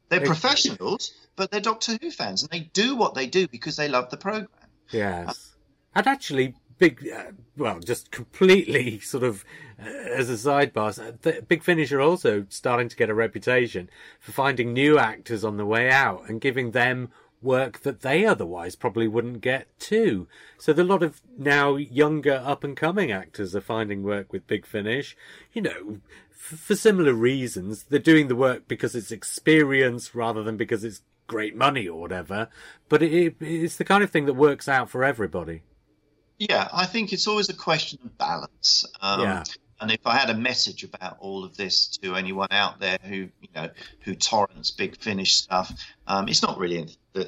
They're professionals, but they're Doctor Who fans, and they do what they do because they love the program. Yes. And actually, big, uh, well, just completely sort of uh, as a sidebar, uh, the Big Finish are also starting to get a reputation for finding new actors on the way out and giving them work that they otherwise probably wouldn't get too. So the lot of now younger up and coming actors are finding work with Big Finish, you know, f- for similar reasons. They're doing the work because it's experience rather than because it's great money or whatever. But it, it, it's the kind of thing that works out for everybody. Yeah, I think it's always a question of balance. Um, Yeah. And if I had a message about all of this to anyone out there who, you know, who torrents Big Finish stuff, um, it's not really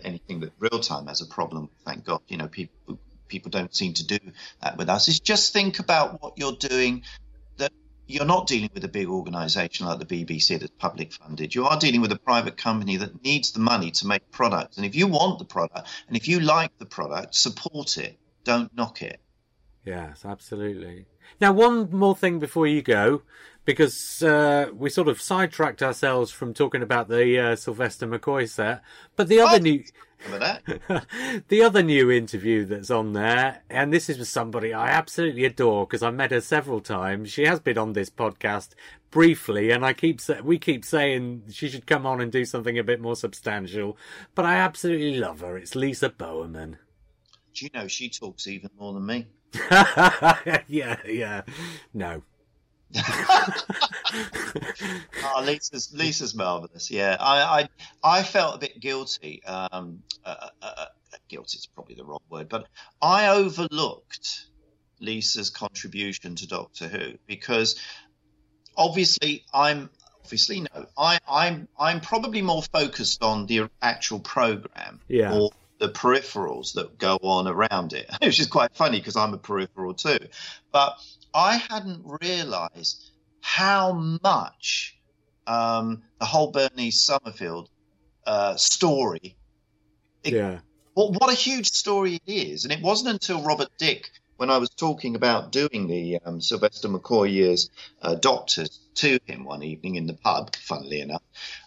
anything- that Reeltime has a problem. Thank God, you know, people people don't seem to do that with us. It's just think about what you're doing. That you're not dealing with a big organisation like the BBC that's public funded. You are dealing with a private company that needs the money to make products. And if you want the product and if you like the product, support it. Don't knock it. Yes, absolutely. Now, one more thing before you go, because uh, we sort of sidetracked ourselves from talking about the uh, Sylvester McCoy set, but the other new. Remember that? the other new interview that's on there, and this is with somebody I absolutely adore because I met her several times. She has been on this podcast briefly, and I keep sa- we keep saying she should come on and do something a bit more substantial. But I absolutely love her. It's Lisa Bowerman. Do you know she talks even more than me? yeah, yeah. No. Oh, Lisa's Lisa's marvelous. Yeah, I I, I felt a bit guilty. Um, uh, uh, uh, guilty is probably the wrong word, but I overlooked Lisa's contribution to Doctor Who because obviously I'm obviously no, I I'm I'm probably more focused on the actual program Yeah. or the peripherals that go on around it, which is quite funny because I'm a peripheral too. But I hadn't realised how much um, the whole Bernice Summerfield uh, story. It, Yeah. what, what a huge story it is. And it wasn't until Robert Dick, when I was talking about doing the um, Sylvester McCoy years uh, Doctors to him one evening in the pub, funnily enough,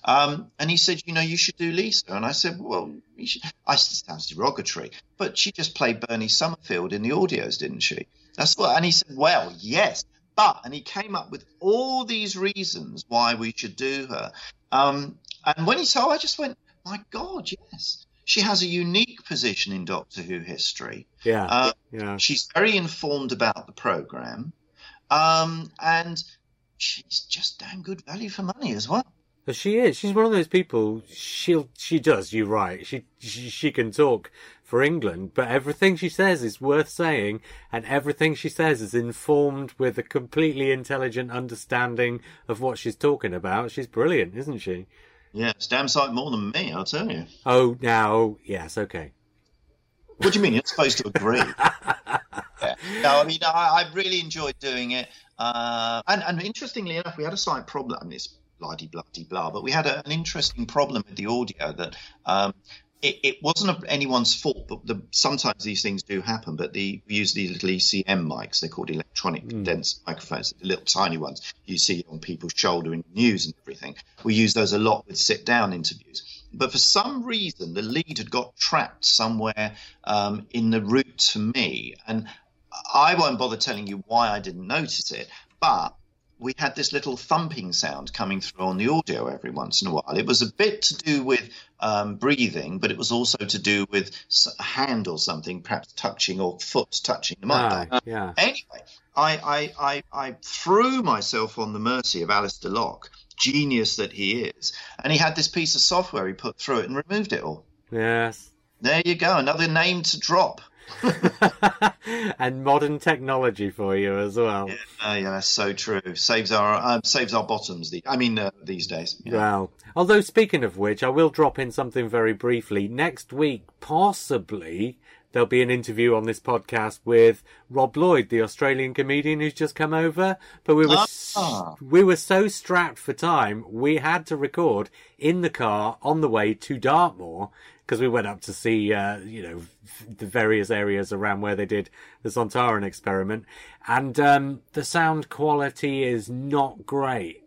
um, and he said, you know, you should do Lisa. And I said, well, you should. I said, sounds derogatory, but she just played Bernie Summerfield in the audios, didn't she? That's what. And he said, well, yes. But, and he came up with all these reasons why we should do her. Um, and when he said, I just went, my God, yes. She has a unique position in Doctor Who history. Yeah. Uh, yeah. She's very informed about the program, um, and she's just damn good value for money as well. But she is. She's one of those people. She'll. She does. You're right. She, she. She can talk for England, but everything she says is worth saying, and everything she says is informed with a completely intelligent understanding of what she's talking about. She's brilliant, isn't she? Yeah, it's damn sight more than me, I'll tell you. Oh, now, yes, okay. What do you mean? You're supposed to agree. yeah. No, I mean, I, I really enjoyed doing it. Uh, and, and interestingly enough, we had a slight problem. I mean, it's bloody, bloody, blah, but we had a, an interesting problem with the audio that um, it, it wasn't anyone's fault, but the, sometimes these things do happen. But the, we use these little ECM mics, they're called electronic condensed microphones, the little tiny ones you see on people's shoulder in news and everything. We use those a lot with sit down interviews. But for some reason, the lead had got trapped somewhere um, in the route to me. And I won't bother telling you why I didn't notice it, but we had this little thumping sound coming through on the audio every once in a while. It was a bit to do with um, breathing, but it was also to do with a hand or something, perhaps touching or foot touching the mic. Ah, yeah. Anyway, I, I, I, I threw myself on the mercy of Alistair Lock, genius that he is, and he had this piece of software he put through it and removed it all. Yes. There you go, another name to drop. and modern technology for you as well. Yeah, uh, yeah that's so true. Saves our uh, saves our bottoms. The, I mean, uh, these days. Yeah. Well, although speaking of which, I will drop in something very briefly next week. Possibly there'll be an interview on this podcast with Rob Lloyd, the Australian comedian who's just come over. But we were ah. we were so strapped for time, we had to record in the car on the way to Dartmoor because we went up to see, uh, you know, the various areas around where they did the Sontaran experiment, and um, the sound quality is not great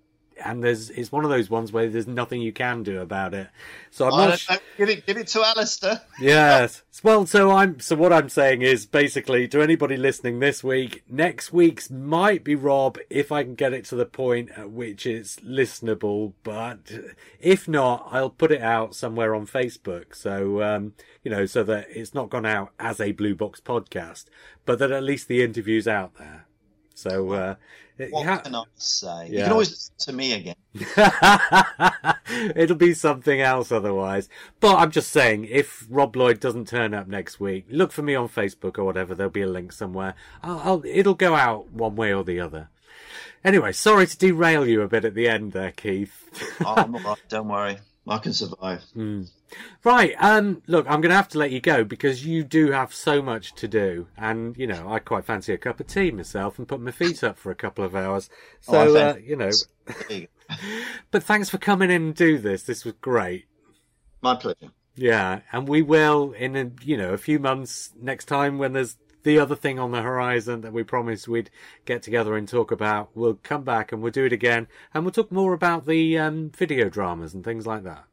and there's it's one of those ones where there's nothing you can do about it. So I'm not sh- give it give it to Alistair. yes. Well, so I'm so what I'm saying is basically to anybody listening this week, next week's might be Rob if I can get it to the point at which it's listenable, but if not, I'll put it out somewhere on Facebook. So um, you know, so that it's not gone out as a Blue Box podcast, but that at least the interview's out there. So uh, what ha- can I say? Yeah. You can always listen to me again. It'll be something else otherwise. But I'm just saying, if Rob Lloyd doesn't turn up next week, look for me on Facebook or whatever. There'll be a link somewhere. I'll, I'll, it'll go out one way or the other. Anyway, sorry to derail you a bit at the end there, Keith. oh, I'm all right. Don't worry. I can survive. Mm. Right. Um, look, I'm going to have to let you go because you do have so much to do, and you know I quite fancy a cup of tea myself and put my feet up for a couple of hours. Oh, so oh, uh, you know. but thanks for coming in and do this. This was great. My pleasure. Yeah, and we will in a, you know a few months next time when there's the other thing on the horizon that we promised we'd get together and talk about. We'll come back and we'll do it again, and we'll talk more about the um, video dramas and things like that.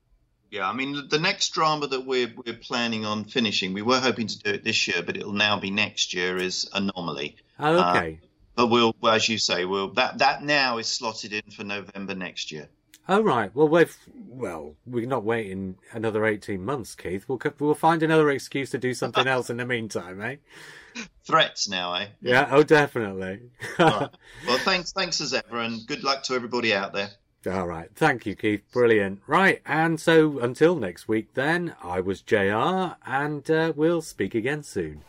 Yeah, I mean the next drama that we're we're planning on finishing, we were hoping to do it this year, but it'll now be next year. Is Anomaly. Oh, okay. Uh, but we'll, well, as you say, we'll that that now is slotted in for November next year. Oh right. Well, we've well, we're not waiting another eighteen months, Keith. We'll we'll find another excuse to do something else in the meantime, eh? Threats now, eh? Yeah. Oh, definitely. right. Well, thanks, thanks as ever, and good luck to everybody out there. All right. Thank you, Keith. Brilliant. Right. And so until next week, then, I was JR, and uh, we'll speak again soon.